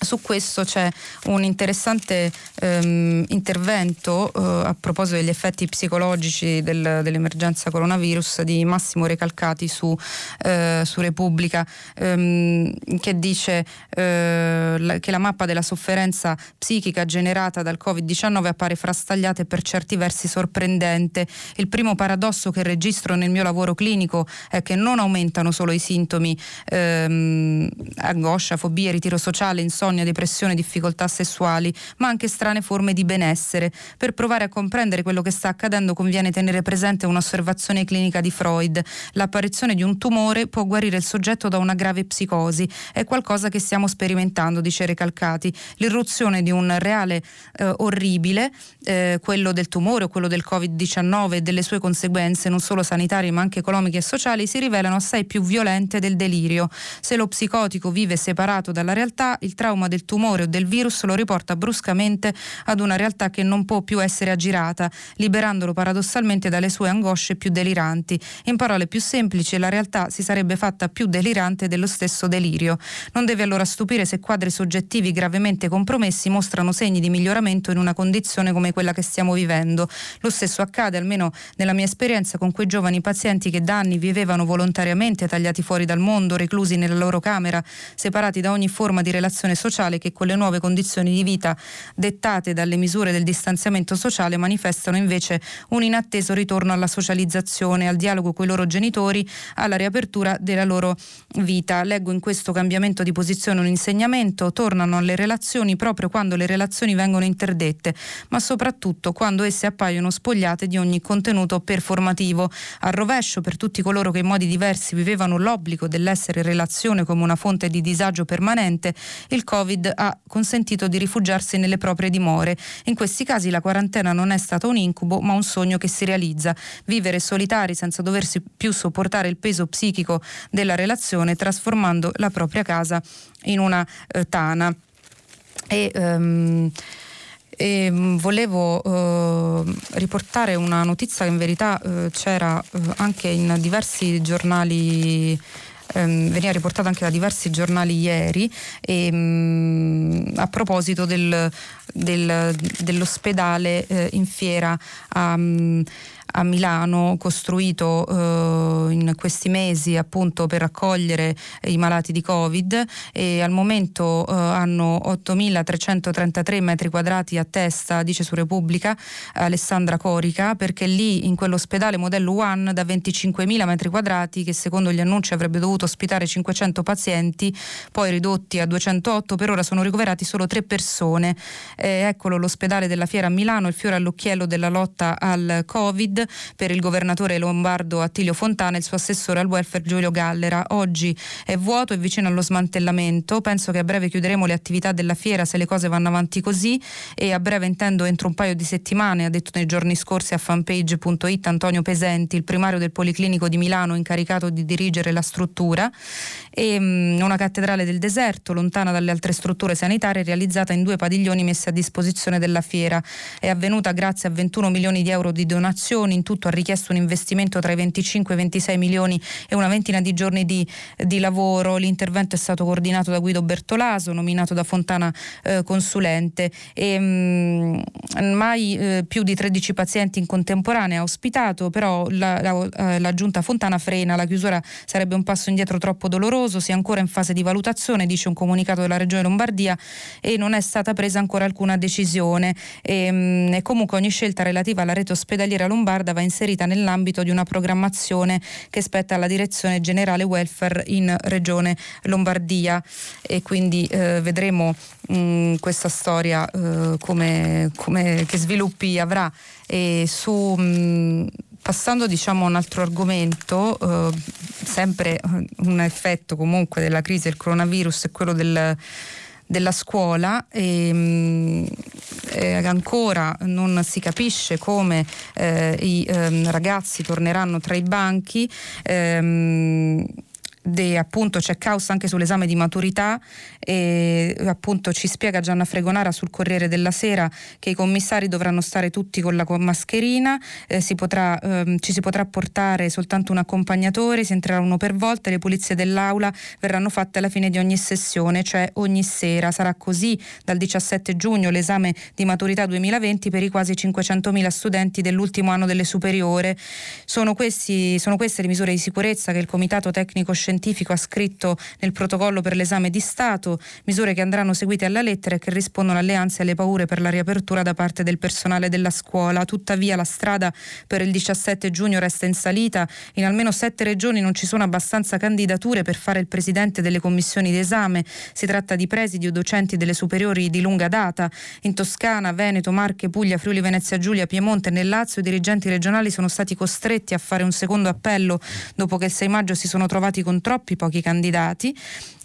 B: su questo c'è un interessante ehm, intervento eh, a proposito degli effetti psicologici del, dell'emergenza coronavirus di Massimo Recalcati su, eh, su Repubblica ehm, che dice eh, la, che la mappa della sofferenza psichica generata dal Covid-19 appare frastagliata e per certi versi sorprendente. Il primo paradosso che registro nel mio lavoro clinico è che non aumentano solo i sintomi ehm, angoscia, fobia, ritiro sociale, insonnia insonnia, depressione, difficoltà sessuali, ma anche strane forme di benessere. Per provare a comprendere quello che sta accadendo conviene tenere presente un'osservazione clinica di Freud. L'apparizione di un tumore può guarire il soggetto da una grave psicosi. È qualcosa che stiamo sperimentando, dice Recalcati. L'irruzione di un reale eh, orribile, eh, quello del tumore o quello del Covid-19 e delle sue conseguenze non solo sanitarie ma anche economiche e sociali si rivelano assai più violente del delirio. Se lo psicotico vive separato dalla realtà, il trauma trauma del tumore o del virus lo riporta bruscamente ad una realtà che non può più essere aggirata, liberandolo paradossalmente dalle sue angosce più deliranti. In parole più semplici, la realtà si sarebbe fatta più delirante dello stesso delirio. Non deve allora stupire se quadri soggettivi gravemente compromessi mostrano segni di miglioramento in una condizione come quella che stiamo vivendo. Lo stesso accade, almeno nella mia esperienza, con quei giovani pazienti che da anni vivevano volontariamente tagliati fuori dal mondo, reclusi nella loro camera, separati da ogni forma di relazione sociale sociale che con le nuove condizioni di vita dettate dalle misure del distanziamento sociale manifestano invece un inatteso ritorno alla socializzazione, al dialogo con i loro genitori, alla riapertura della loro vita. Leggo in questo cambiamento di posizione un insegnamento, tornano alle relazioni proprio quando le relazioni vengono interdette, ma soprattutto quando esse appaiono spogliate di ogni contenuto performativo. Al rovescio per tutti coloro che in modi diversi vivevano l'obbligo dell'essere in relazione come una fonte di disagio permanente, il Covid ha consentito di rifugiarsi nelle proprie dimore. In questi casi la quarantena non è stata un incubo, ma un sogno che si realizza. Vivere solitari senza doversi più sopportare il peso psichico della relazione, trasformando la propria casa in una eh, tana. E, um, e volevo eh, riportare una notizia che in verità eh, c'era eh, anche in diversi giornali ehm, veniva riportato anche da diversi giornali ieri e, mh, mm, a proposito del, del, dell'ospedale eh, in fiera mm, a Milano, costruito eh, in questi mesi appunto per accogliere i malati di Covid e al momento eh, hanno 8.333 metri quadrati a testa, dice su Repubblica Alessandra Corica, perché lì in quell'ospedale modello One da 25.000 metri quadrati che secondo gli annunci avrebbe dovuto ospitare 500 pazienti, poi ridotti a 208, per ora sono ricoverati solo tre persone. Eh, eccolo l'ospedale della Fiera a Milano, il fiore all'occhiello della lotta al Covid per il governatore lombardo Attilio Fontana e il suo assessore al welfare Giulio Gallera. Oggi è vuoto e vicino allo smantellamento. Penso che a breve chiuderemo le attività della fiera se le cose vanno avanti così e a breve intendo entro un paio di settimane, ha detto nei giorni scorsi a fanpage.it Antonio Pesenti, il primario del Policlinico di Milano incaricato di dirigere la struttura e mh, una cattedrale del deserto lontana dalle altre strutture sanitarie realizzata in due padiglioni messi a disposizione della fiera. È avvenuta grazie a 21 milioni di euro di donazioni, in tutto ha richiesto un investimento tra i 25 e i 26 milioni e una ventina di giorni di, di lavoro. L'intervento è stato coordinato da Guido Bertolaso, nominato da Fontana eh, consulente. E mh, mai eh, più di 13 pazienti in contemporanea ha ospitato, però la, la, eh, la giunta Fontana frena, la chiusura sarebbe un passo indietro troppo doloroso, si è ancora in fase di valutazione, dice un comunicato della Regione Lombardia e non è stata presa ancora alcuna decisione. E, mh, e comunque ogni scelta relativa alla rete ospedaliera lombarda va inserita nell'ambito di una programmazione che spetta alla direzione generale welfare in Regione Lombardia. E quindi eh, vedremo mh, questa storia eh, come, come, che sviluppi avrà. E su mh, Passando diciamo, a un altro argomento, eh, sempre un effetto comunque della crisi del coronavirus è quello del, della scuola e mh, eh, ancora non si capisce come eh, i eh, ragazzi torneranno tra i banchi. Ehm, De, appunto c'è caos anche sull'esame di maturità e appunto ci spiega Gianna Fregonara sul Corriere della Sera che i commissari dovranno stare tutti con la mascherina, eh, si potrà, ehm, ci si potrà portare soltanto un accompagnatore, si entrerà uno per volta, le pulizie dell'aula verranno fatte alla fine di ogni sessione, cioè ogni sera. Sarà così dal 17 giugno l'esame di maturità 2020 per i quasi 500.000 studenti dell'ultimo anno delle superiore. Sono, questi, sono queste le misure di sicurezza che il Comitato Tecnico Scientifico ha scritto nel protocollo per l'esame di Stato misure che andranno seguite alla lettera e che rispondono alle ansie e alle paure per la riapertura da parte del personale della scuola. Tuttavia la strada per il 17 giugno resta in salita. In almeno sette regioni non ci sono abbastanza candidature per fare il presidente delle commissioni d'esame. Si tratta di presidi o docenti delle superiori di lunga data. In Toscana, Veneto, Marche, Puglia, Friuli, Venezia Giulia, Piemonte e nel Lazio i dirigenti regionali sono stati costretti a fare un secondo appello dopo che il 6 maggio si sono trovati con troppi pochi candidati.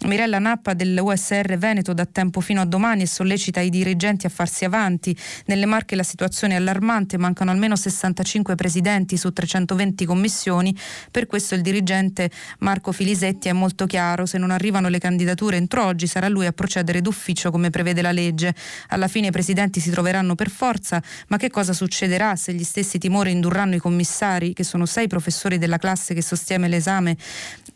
B: Mirella Nappa dell'US USR Veneto da tempo fino a domani e sollecita i dirigenti a farsi avanti. Nelle Marche la situazione è allarmante, mancano almeno 65 presidenti su 320 commissioni. Per questo il dirigente Marco Filisetti è molto chiaro, se non arrivano le candidature entro oggi sarà lui a procedere d'ufficio come prevede la legge. Alla fine i presidenti si troveranno per forza, ma che cosa succederà se gli stessi timori indurranno i commissari, che sono sei professori della classe che sostiene l'esame,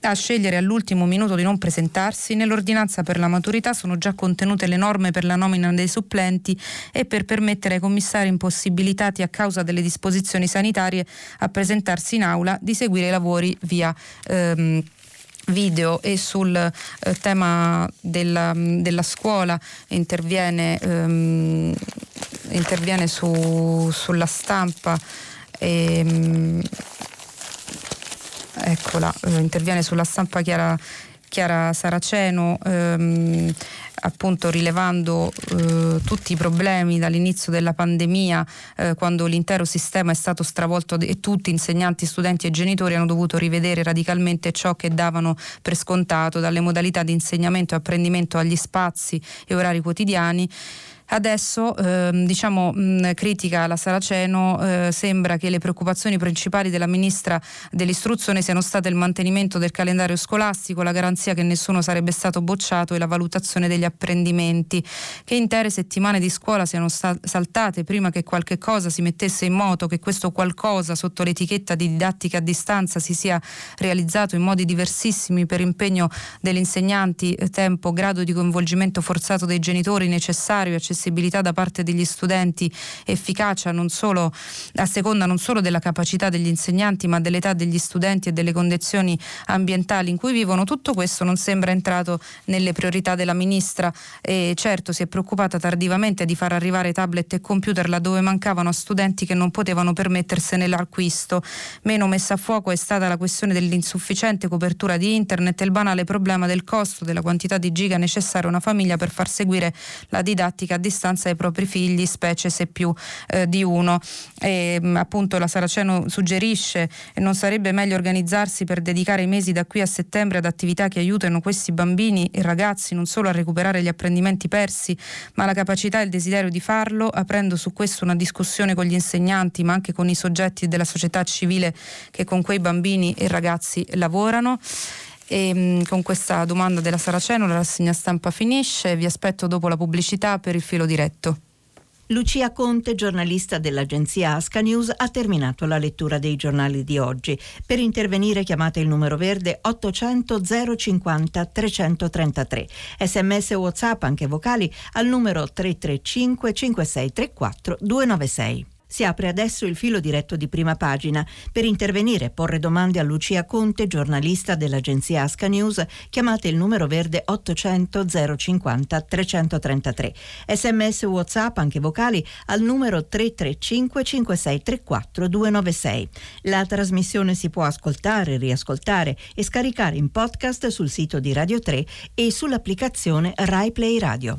B: a scegliere all'ultimo minuto di non presentarsi? Nell'ordinanza per la maturità sono già contenute le norme per la nomina dei supplenti e per permettere ai commissari impossibilitati a causa delle disposizioni sanitarie a presentarsi in aula di seguire i lavori via ehm, video e sul eh, tema della, della, scuola interviene, ehm, interviene su, sulla stampa ehm, eccola, eh, interviene sulla stampa Chiara Chiara Saraceno, ehm, appunto rilevando eh, tutti i problemi dall'inizio della pandemia, eh, quando l'intero sistema è stato stravolto e tutti, insegnanti, studenti e genitori, hanno dovuto rivedere radicalmente ciò che davano per scontato, dalle modalità di insegnamento e apprendimento agli spazi e orari quotidiani. Adesso, ehm, diciamo, mh, critica la Saraceno, eh, sembra che le preoccupazioni principali della Ministra dell'Istruzione siano state il mantenimento del calendario scolastico, la garanzia che nessuno sarebbe stato bocciato e la valutazione degli apprendimenti. Che intere settimane di scuola siano sta- saltate prima che qualche cosa si mettesse in moto, che questo qualcosa sotto l'etichetta di didattica a distanza si sia realizzato in modi diversissimi per impegno degli insegnanti, tempo, grado di coinvolgimento forzato dei genitori necessario e accessibile l'accessibilità da parte degli studenti efficacia non solo, a seconda non solo della capacità degli insegnanti ma dell'età degli studenti e delle condizioni ambientali in cui vivono, tutto questo non sembra entrato nelle priorità della Ministra e certo si è preoccupata tardivamente di far arrivare tablet e computer laddove mancavano studenti che non potevano permettersene l'acquisto. Meno messa a fuoco è stata la questione dell'insufficiente copertura di internet e il banale problema del costo della quantità di giga necessaria a una famiglia per far seguire la didattica a distanza ai propri figli, specie se più eh, di uno. E, mm, appunto la Saraceno suggerisce e non sarebbe meglio organizzarsi per dedicare i mesi da qui a settembre ad attività che aiutano questi bambini e ragazzi non solo a recuperare gli apprendimenti persi, ma la capacità e il desiderio di farlo, aprendo su questo una discussione con gli insegnanti, ma anche con i soggetti della società civile che con quei bambini e ragazzi lavorano. E mm, con questa domanda della Saraceno la rassegna stampa finisce. Vi aspetto dopo la pubblicità per il filo diretto.
A: Lucia Conte, giornalista dell'agenzia Asca News, ha terminato la lettura dei giornali di oggi. Per intervenire chiamate il numero verde 800 050 333. Sms WhatsApp anche vocali al numero 335 5634 296. Si apre adesso il filo diretto di prima pagina. Per intervenire e porre domande a Lucia Conte, giornalista dell'agenzia Asca News, chiamate il numero verde 800 050 333. Sms WhatsApp, anche vocali, al numero 335 5634 296. La trasmissione si può ascoltare, riascoltare e scaricare in podcast sul sito di Radio 3 e sull'applicazione Rai Play Radio.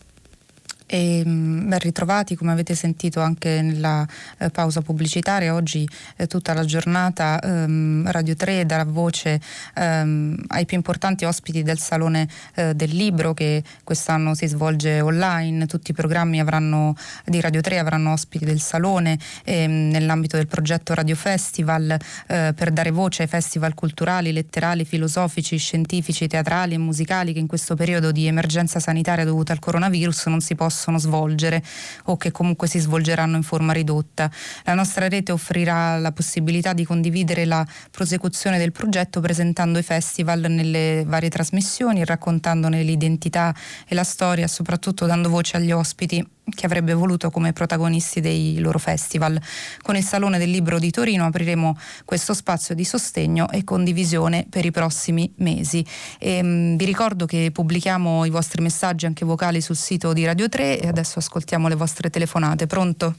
B: E, ben ritrovati, come avete sentito anche nella eh, pausa pubblicitaria, oggi eh, tutta la giornata ehm, Radio 3 darà voce ehm, ai più importanti ospiti del Salone eh, del Libro che quest'anno si svolge online. Tutti i programmi avranno, di Radio 3 avranno ospiti del Salone ehm, nell'ambito del progetto Radio Festival eh, per dare voce ai festival culturali, letterali, filosofici, scientifici, teatrali e musicali che in questo periodo di emergenza sanitaria dovuta al coronavirus non si possono possono svolgere o che comunque si svolgeranno in forma ridotta. La nostra rete offrirà la possibilità di condividere la prosecuzione del progetto presentando i festival nelle varie trasmissioni, raccontandone l'identità e la storia, soprattutto dando voce agli ospiti che avrebbe voluto come protagonisti dei loro festival. Con il Salone del Libro di Torino apriremo questo spazio di sostegno e condivisione per i prossimi mesi. E, ehm, mh, vi ricordo che pubblichiamo i vostri messaggi anche vocali sul sito di Radio 3 e adesso ascoltiamo le vostre telefonate. Pronto?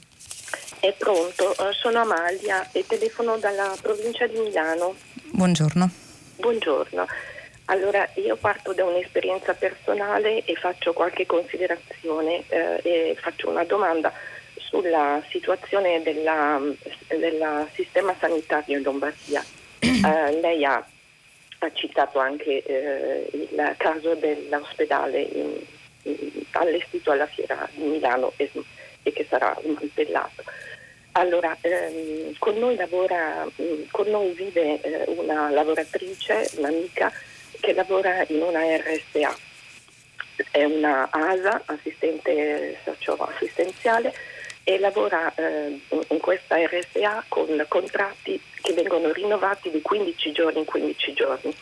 C: È pronto, eh, sono Amalia e telefono dalla provincia di Milano.
B: Buongiorno.
C: Buongiorno. Allora, io parto da un'esperienza personale e faccio qualche considerazione eh, e faccio una domanda sulla situazione del sistema sanitario in Lombardia. Eh, lei ha, ha, citato anche eh, il caso dell'ospedale in, in, allestito alla Fiera di Milano e, e che sarà smantellato. Allora, ehm, con, noi lavora, con noi vive eh, una lavoratrice, un'amica, che lavora in una RSA, è una ASA, assistente socio-assistenziale, e lavora eh, in questa RSA con contratti che vengono rinnovati di 15 giorni in 15 giorni.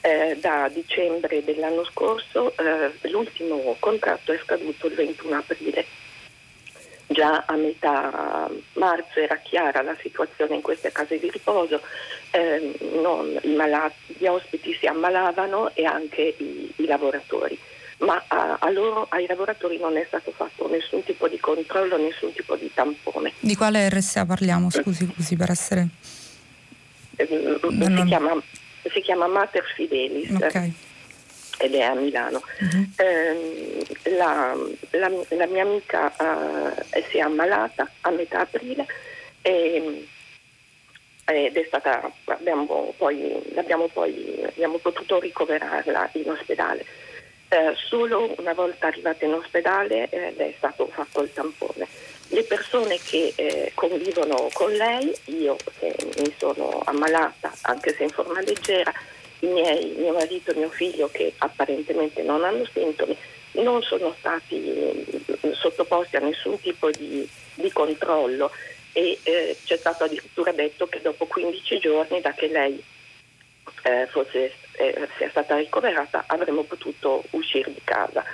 C: Eh, da dicembre dell'anno scorso eh, l'ultimo contratto è scaduto il 21 aprile già a metà marzo era chiara la situazione in queste case di riposo, eh, non, malati, gli ospiti si ammalavano e anche i, i lavoratori, ma a, a loro, ai lavoratori non è stato fatto nessun tipo di controllo, nessun tipo di tampone.
B: Di quale RSA parliamo, scusi, così per essere...
C: Eh, si, chiama, si, chiama, Mater Fidelis.
B: Okay
C: ed è a Milano. Uh-huh. Eh, la, la, la, mia amica eh, si è ammalata a metà aprile e, ed è stata, abbiamo poi, abbiamo, poi, abbiamo potuto ricoverarla in ospedale. Eh, solo una volta arrivata in ospedale eh, è stato fatto il tampone. Le persone che eh, convivono con lei, io che mi sono ammalata anche se in forma leggera, i miei, mio marito e mio figlio che apparentemente non hanno sintomi non sono stati sottoposti a nessun tipo di, di controllo e eh, c'è stato addirittura detto che dopo 15 giorni da che lei eh, fosse, eh, sia stata ricoverata avremmo potuto uscire di casa.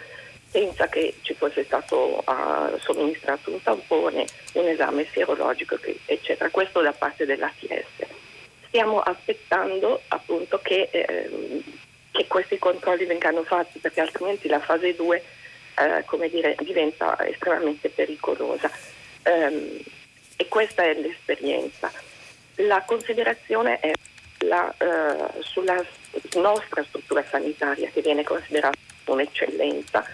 C: senza che ci fosse stato uh, somministrato un tampone, un esame sierologico, eccetera. Questo da parte dell'ATS. Stiamo aspettando appunto che, eh, che questi controlli vengano fatti perché altrimenti la fase 2 eh, dire, diventa estremamente pericolosa. Um, e questa è l'esperienza. La considerazione è la, uh, sulla nostra struttura sanitaria che viene considerata un'eccellenza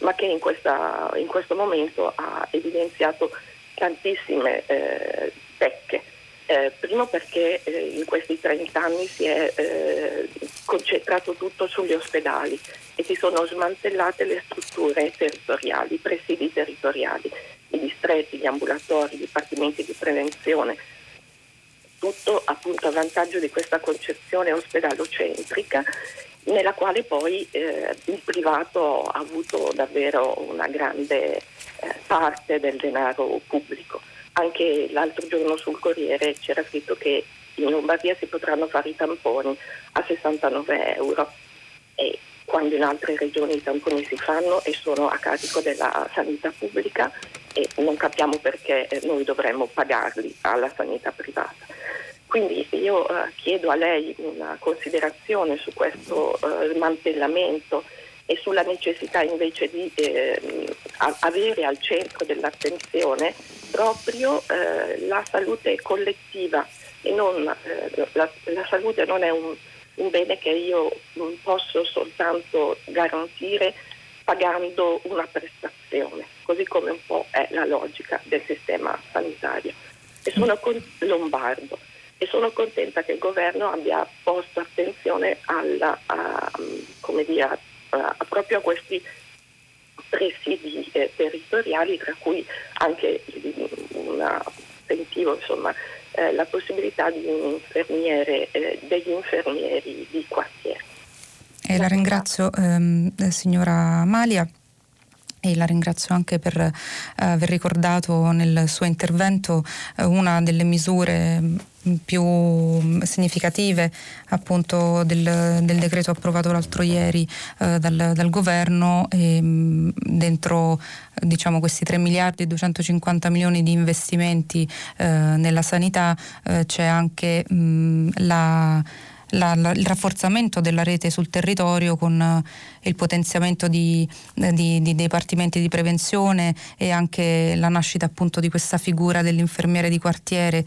C: ma che in, questa, in questo momento ha evidenziato tantissime eh, pecche. Eh, primo perché eh, in questi 30 anni si è eh, concentrato tutto sugli ospedali e si sono smantellate le strutture territoriali, i presidi territoriali, i distretti, gli ambulatori, i dipartimenti di prevenzione, tutto appunto a vantaggio di questa concezione ospedalocentrica nella quale poi eh, il privato ha avuto davvero una grande eh, parte del denaro pubblico. Anche l'altro giorno sul Corriere c'era scritto che in Lombardia si potranno fare i tamponi a 69 euro e quando in altre regioni i tamponi si fanno e sono a carico della sanità pubblica e non capiamo perché eh, noi dovremmo pagarli alla sanità privata. Quindi io eh, chiedo a lei una considerazione su questo eh, smantellamento e sulla necessità invece di eh, avere al centro dell'attenzione proprio eh, la salute collettiva e non, eh, la, la, salute non è un, un bene che io posso soltanto garantire pagando una prestazione, così come un po' è la logica del sistema sanitario. E sono con Lombardo e sono contenta che il governo abbia posto attenzione alla, a, dire, a, proprio a questi presidi eh, territoriali, tra cui anche una, sentivo insomma, eh, la possibilità di un infermiere, eh, degli infermieri di quartiere.
B: E la ringrazio ehm, signora Malia e la ringrazio anche per eh, aver ricordato nel suo intervento eh, una delle misure mm, più significative appunto del, del decreto approvato l'altro ieri eh, dal, dal, governo e, mm, dentro diciamo questi 3 miliardi e 250 milioni di investimenti eh, nella sanità eh, c'è anche mh, mm, la la, la, il rafforzamento della rete sul territorio con eh, il potenziamento di, di, di, dei partimenti di prevenzione e anche la nascita appunto di questa figura dell'infermiere di quartiere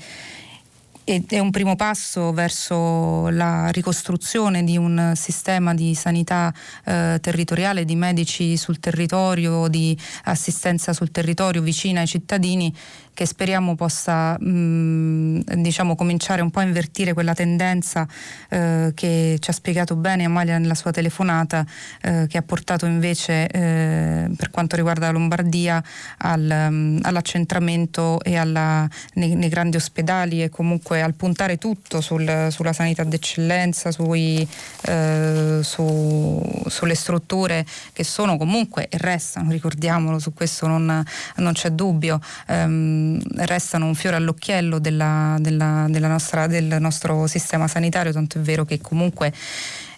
B: è un primo passo verso la ricostruzione di un sistema di sanità eh, territoriale, di medici sul territorio, di assistenza sul territorio vicina ai cittadini che speriamo possa mh, mm, diciamo, cominciare un po' a invertire quella tendenza eh, che ci ha spiegato bene Amalia nella sua telefonata, eh, che ha portato invece eh, per quanto riguarda la Lombardia al, um, all'accentramento e alla, nei, nei, grandi ospedali e comunque al puntare tutto sul, sulla sanità d'eccellenza, sui, eh, su, sulle strutture che sono comunque e restano, ricordiamolo, su questo non, non c'è dubbio. Um, restano un fiore all'occhiello della, della, della nostra, del nostro sistema sanitario, tanto è vero che comunque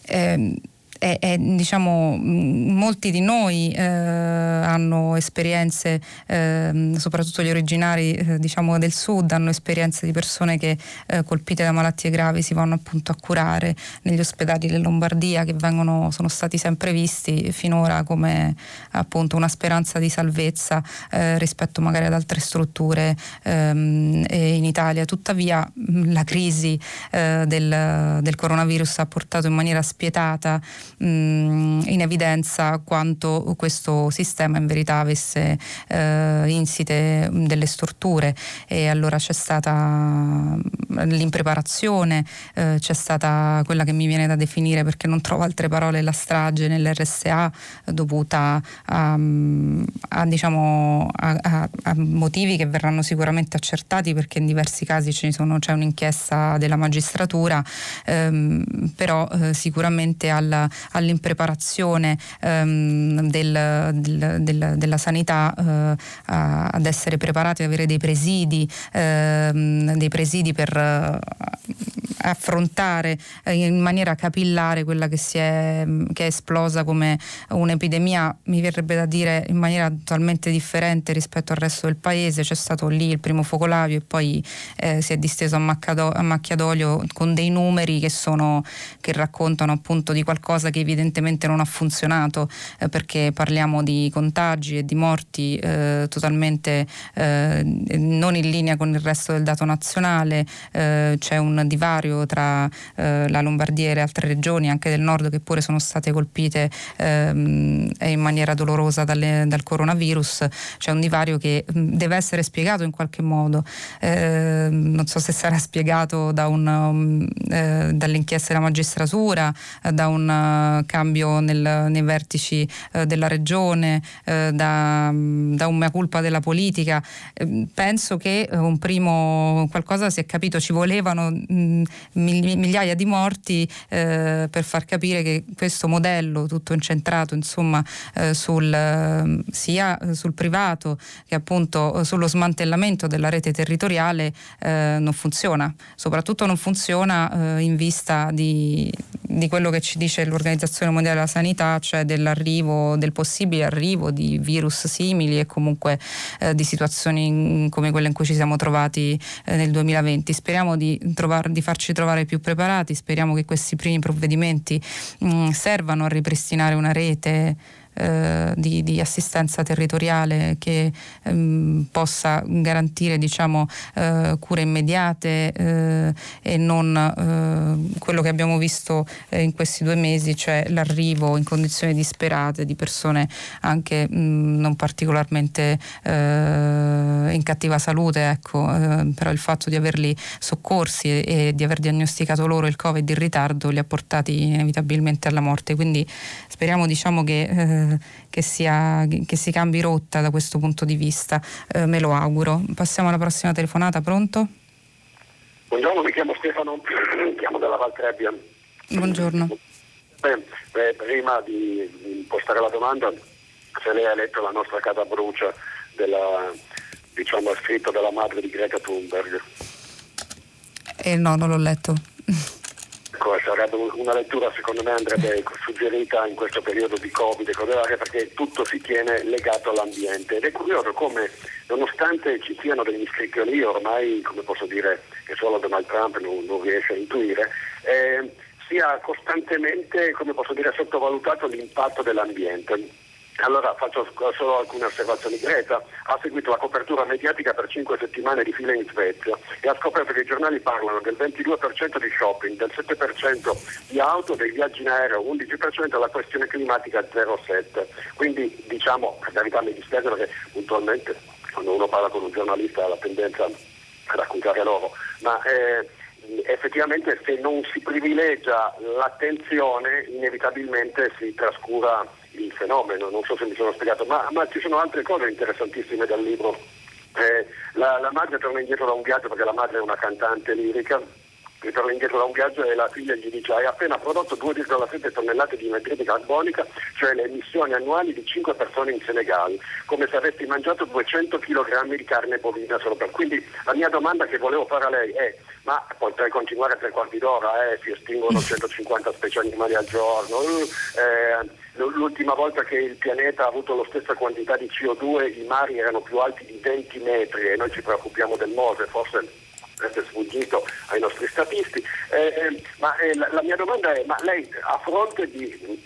B: eh, è, è, diciamo, molti di noi eh, hanno esperienze, eh, soprattutto gli originari eh, diciamo, del sud, hanno esperienze di persone che eh, colpite da malattie gravi si vanno appunto a curare negli ospedali della Lombardia che vengono, sono stati sempre visti finora come appunto una speranza di salvezza eh, rispetto magari ad altre strutture ehm, in Italia. Tuttavia la crisi eh, del, del coronavirus ha portato in maniera spietata mh, in evidenza quanto questo sistema in verità avesse eh, insite delle storture. E allora c'è stata l'impreparazione, eh, c'è stata quella che mi viene da definire perché non trovo altre parole la strage nell'RSA dovuta a, a, diciamo, a, a motivi che verranno sicuramente accertati perché in diversi casi sono, c'è un'inchiesta della magistratura, ehm, però eh, sicuramente al, all'impreparazione ehm, del, del, del, della sanità eh, ad essere preparati ad avere dei presidi, ehm, dei presidi per affrontare eh, in maniera capillare quella che, si è, che è esplosa come un'epidemia, mi verrebbe da dire in maniera totalmente differente rispetto al resto del paese. C'è stato lì il primo focolaio e poi eh, si è disteso a, a, macchia d'olio con dei numeri che, sono, che raccontano appunto di qualcosa che evidentemente non ha funzionato eh, perché parliamo di contagi e di morti eh, totalmente eh, non in linea con il resto del dato nazionale, eh, c'è un divario tra eh, la Lombardia e le altre regioni anche del nord che pure sono state colpite ehm, in maniera dolorosa dalle, dal coronavirus, c'è un divario che deve essere spiegato in qualche modo, eh, non so se sarà spiegato da un, um, dall'inchiesta della magistratura, da un cambio nel, nei vertici uh, della regione, uh, da, um, da, un mea culpa della politica. Ehm, penso che un primo qualcosa si è capito, ci volevano mh, migliaia di morti per far capire che questo modello tutto incentrato insomma sul, sia sul privato che appunto sullo smantellamento della rete territoriale eh, non funziona, soprattutto non funziona eh, in vista di, di, quello che ci dice l'Organizzazione Mondiale della Sanità, cioè dell'arrivo, del possibile arrivo di virus simili e comunque eh, di situazioni come quelle in cui ci siamo trovati eh, nel 2020. Speriamo di, trovar, di, farci trovare più preparati, speriamo che questi primi provvedimenti mh, mm, servano a ripristinare una rete eh, di, di, assistenza territoriale che ehm, possa garantire diciamo, eh, cure immediate eh, e non eh, quello che abbiamo visto eh, in questi due mesi, cioè l'arrivo in condizioni disperate di persone anche mh, mm, non particolarmente in cattiva salute, ecco, però il fatto di averli soccorsi e, e di aver diagnosticato loro il Covid in ritardo li ha portati inevitabilmente alla morte. Quindi speriamo diciamo, che che, sia, che, si cambi rotta da questo punto di vista, eh, me lo auguro. Passiamo alla prossima telefonata, pronto?
D: Buongiorno, mi chiamo Stefano, mi chiamo dalla Val Trebbia.
B: Buongiorno.
D: Beh, beh, prima di impostare la domanda, se lei ha letto la nostra casa brucia della, diciamo, scritto della madre di Greta Thunberg.
B: Eh, no, non l'ho letto.
D: Ecco, sarebbe una lettura secondo me andrebbe suggerita in questo periodo di Covid anche perché tutto si tiene legato all'ambiente. Ed è curioso come nonostante ci siano degli scricchioli ormai come posso dire che solo Donald Trump non, non riesce a intuire eh, sia costantemente come posso dire sottovalutato l'impatto dell'ambiente allora faccio solo alcune osservazioni. Greta ha seguito la copertura mediatica per cinque settimane di fila in Svezia e ha scoperto che i giornali parlano del 22% di shopping, del 7% di auto, dei viaggi in aereo, 11% della questione climatica 0,7%. Quindi diciamo, per carità mi dispiace perché puntualmente quando uno parla con un giornalista ha la tendenza a raccontare loro, ma eh, effettivamente se non si privilegia l'attenzione inevitabilmente si trascura il fenomeno, non so se mi sono spiegato, ma, ma ci sono altre cose interessantissime dal libro. Eh, la, la madre torna indietro da un viaggio perché la madre è una cantante lirica ritorna indietro da un viaggio e la figlia gli dice hai appena prodotto 2,7 tonnellate di anidride carbonica, cioè le emissioni annuali di 5 persone in Senegal, come se avessi mangiato 200 kg di carne bovina solo per. Quindi la mia domanda che volevo fare a lei è ma potrei continuare tre quarti d'ora, eh, si estinguono 150 specie animali al giorno. Eh, L'ultima volta che il pianeta ha avuto la stessa quantità di CO2 i mari erano più alti di 20 metri e noi ci preoccupiamo del Mose, forse è sfuggito ai nostri statisti. Eh, eh, ma eh, la, la, mia domanda è, ma lei a fronte di,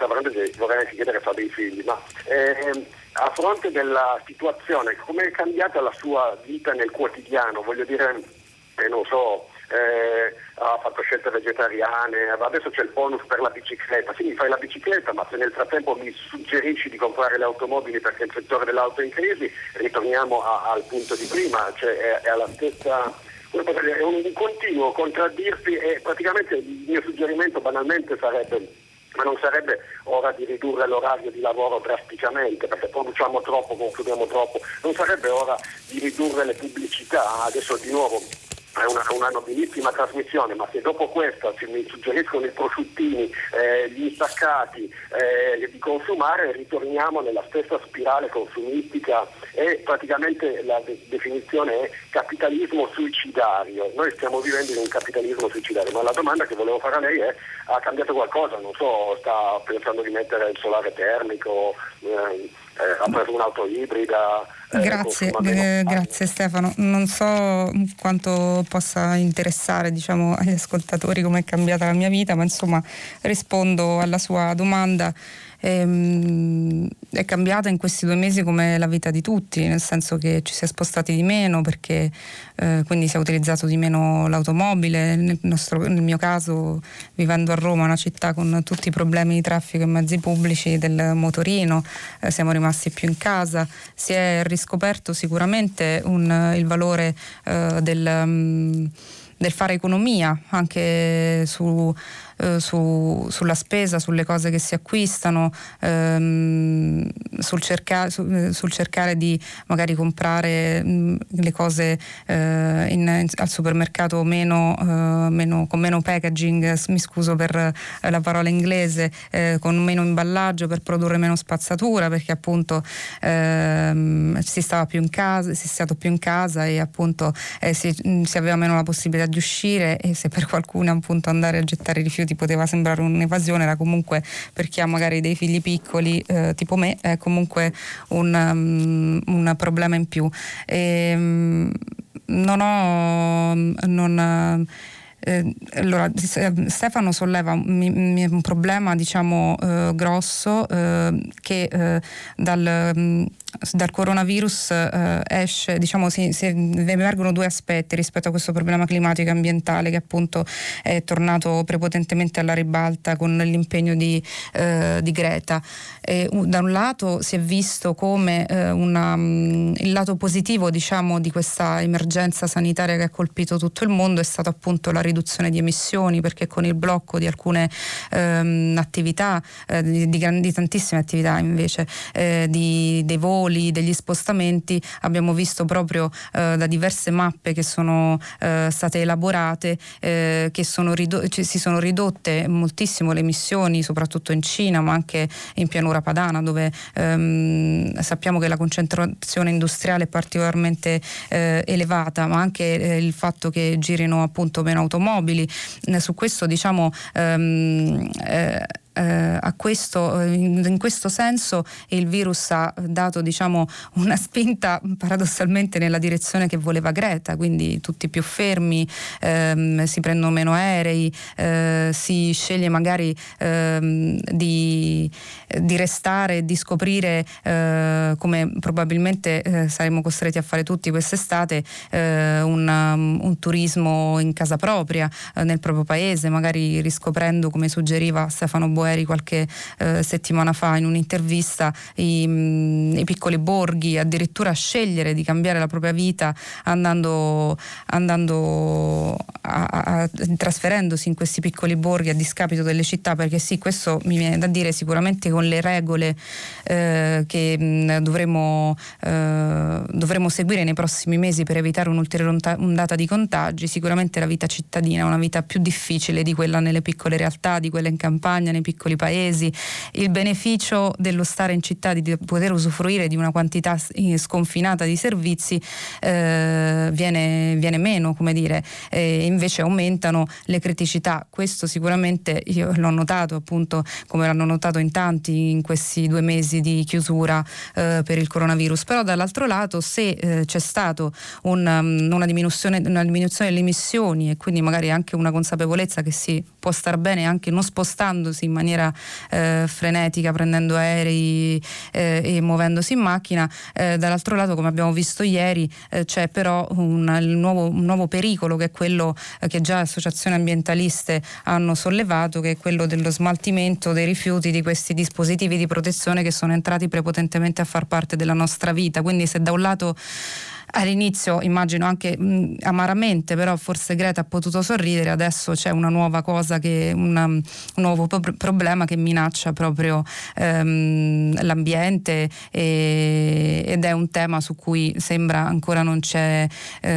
D: vorrei anche chiedere fa dei figli, ma eh, a fronte della situazione, come è cambiata la sua vita nel quotidiano? Voglio dire, eh, non so, eh, ha fatto scelte vegetariane, adesso c'è il bonus per la bicicletta, sì mi fai la bicicletta ma se nel frattempo mi suggerisci di comprare le automobili perché il settore dell'auto è in crisi, ritorniamo a, al punto di prima, cioè è, è alla stessa è un continuo contraddirsi e praticamente il mio suggerimento banalmente sarebbe ma non sarebbe ora di ridurre l'orario di lavoro drasticamente perché produciamo troppo, consumiamo troppo, non sarebbe ora di ridurre le pubblicità, adesso di nuovo è una, una, nobilissima trasmissione, ma se dopo questa ci, mi suggeriscono i prosciuttini, eh, gli insaccati eh, di consumare, ritorniamo nella stessa spirale consumistica e praticamente la de- definizione è capitalismo suicidario. Noi stiamo vivendo in un capitalismo suicidario, ma la domanda che volevo fare a lei è ha cambiato qualcosa? Non so, sta pensando di mettere il solare termico, eh, eh, ha preso un'auto ibrida.
B: Eh, grazie, eh, grazie Stefano. Non so quanto possa interessare diciamo, agli ascoltatori come è cambiata la mia vita, ma insomma rispondo alla sua domanda ehm, è cambiata in questi due mesi come la vita di tutti, nel senso che ci si è spostati di meno perché eh, quindi si è utilizzato di meno l'automobile, nel, nostro, nel, mio caso vivendo a Roma, una città con tutti i problemi di traffico e mezzi pubblici del motorino, eh, siamo rimasti più in casa, si è riscoperto sicuramente un, il valore eh, del, um, del fare economia anche su eh, su, sulla spesa, sulle cose che si acquistano, ehm, sul, cerca, su, eh, sul, cercare di magari comprare mh, mm, le cose eh, in, in, al supermercato meno, eh, meno, con meno packaging, mi scuso per eh, la parola inglese, con meno imballaggio per produrre meno spazzatura perché appunto ehm, si stava più in casa, si è stato più in casa e appunto si, si aveva meno la possibilità di uscire e se per qualcuno appunto andare a gettare rifiuti ti poteva sembrare un'evasione, era comunque per chi ha magari dei figli piccoli eh, tipo me, è comunque un, um, un problema in più. E, um, non ho... Non, eh, allora, Stefano solleva un, un problema diciamo eh, grosso eh, che eh, dal, mm, dal coronavirus eh, esce, diciamo, si, si, emergono due aspetti rispetto a questo problema climatico e ambientale che appunto è tornato prepotentemente alla ribalta con l'impegno di, eh, di Greta. E, da un lato si è visto come eh, una, um, il lato positivo diciamo, di questa emergenza sanitaria che ha colpito tutto il mondo è stato appunto la riduzione di emissioni perché con il blocco di alcune ehm, attività, eh, di, di, di, tantissime attività invece, eh, di, dei voli, voli, degli spostamenti, abbiamo visto proprio eh, da diverse mappe che sono eh, state elaborate eh, che sono rido- cioè, si sono ridotte moltissimo le emissioni, soprattutto in Cina, ma anche in pianura padana, dove ehm, sappiamo che la concentrazione industriale è particolarmente eh, elevata, ma anche eh, il fatto che girino appunto meno automobili. su questo diciamo ehm, eh, eh, a questo, eh, in, questo senso il virus ha dato diciamo, una spinta paradossalmente nella direzione che voleva Greta, quindi tutti più fermi, ehm, si prendono meno aerei, eh, si sceglie magari ehm, di, di, restare di scoprire eh, come probabilmente eh, saremo costretti a fare tutti quest'estate eh, un, um, un, turismo in casa propria, nel proprio paese, magari riscoprendo come suggeriva Stefano Boer Gueri qualche eh, settimana fa in un'intervista i, mh, mm, i, piccoli borghi, addirittura scegliere di cambiare la propria vita andando, andando a, a, trasferendosi in questi piccoli borghi a discapito delle città, perché sì, questo mi viene da dire sicuramente con le regole eh, che mh, mm, dovremo, eh, dovremo seguire nei prossimi mesi per evitare un'ulteriore ondata di contagi, sicuramente la vita cittadina è una vita più difficile di quella nelle piccole realtà, di quella in campagna, nei piccoli paesi, il beneficio dello stare in città, di poter usufruire di una quantità sconfinata di servizi eh, viene, viene, meno, come dire, e invece aumentano le criticità. Questo sicuramente io l'ho notato appunto come l'hanno notato in tanti in questi due mesi di chiusura eh, per il coronavirus, però dall'altro lato se eh, c'è stato un, um, una, diminuzione, una diminuzione delle emissioni e quindi magari anche una consapevolezza che si può star bene anche non spostandosi in maniera eh, frenetica, prendendo aerei eh, e muovendosi in macchina. Eh, dall'altro lato, come abbiamo visto ieri, eh, c'è però un, nuovo, un, nuovo, pericolo che è quello eh, che già associazioni ambientaliste hanno sollevato, che è quello dello smaltimento dei rifiuti di questi dispositivi di protezione che sono entrati prepotentemente a far parte della nostra vita. Quindi se da un lato all'inizio immagino anche mh, amaramente, però forse Greta ha potuto sorridere, adesso c'è una nuova cosa, che, una, un nuovo pro- problema che minaccia proprio ehm, l'ambiente e, ed è un tema su cui sembra ancora non, eh,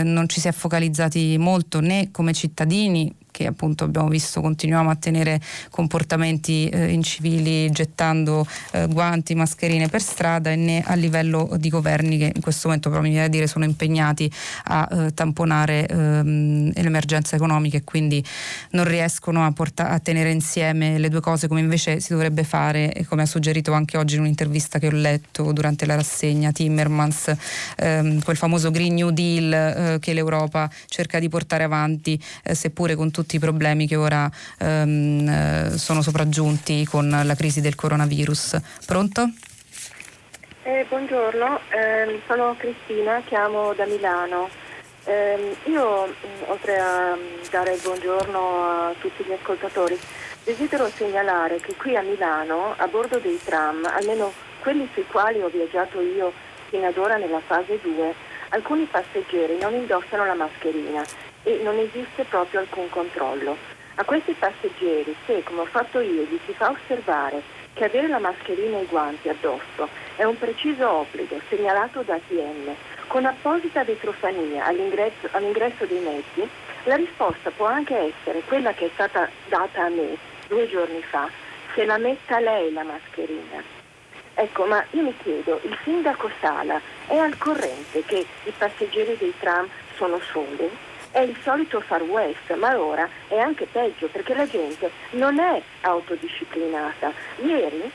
B: non ci si è focalizzati molto né come cittadini che appunto abbiamo visto continuiamo a tenere comportamenti eh, incivili gettando eh, guanti, mascherine per strada e né a livello di governi che in questo momento però mi viene a dire sono impegnati a eh, tamponare ehm, l'emergenza economica e quindi non riescono a, porta- a, tenere insieme le due cose come invece si dovrebbe fare e come ha suggerito anche oggi in un'intervista che ho letto durante la rassegna Timmermans, ehm, quel famoso Green New Deal eh, che l'Europa cerca di portare avanti eh, seppure con tutti tutti i problemi che ora ehm, eh, sono sopraggiunti con la crisi del coronavirus. Pronto?
E: Eh, buongiorno, eh, sono Cristina, chiamo da Milano. Eh, io, mm, oltre a mm, dare il buongiorno a tutti gli ascoltatori, desidero segnalare che qui a Milano, a bordo dei tram, almeno quelli sui quali ho viaggiato io fino ad ora nella fase 2, alcuni passeggeri non indossano la mascherina e non esiste proprio alcun controllo. A questi passeggeri, se come ho fatto io gli si fa osservare che avere la mascherina e i guanti addosso è un preciso obbligo segnalato da ATM con apposita vetrofania all'ingresso, all'ingresso dei mezzi, la risposta può anche essere quella che è stata data a me due giorni fa, se la metta lei la mascherina. Ecco, ma io mi chiedo, il sindaco Sala è al corrente che i passeggeri dei tram sono soli? È il solito far west, ma ora è anche peggio perché la gente non è autodisciplinata. Ieri,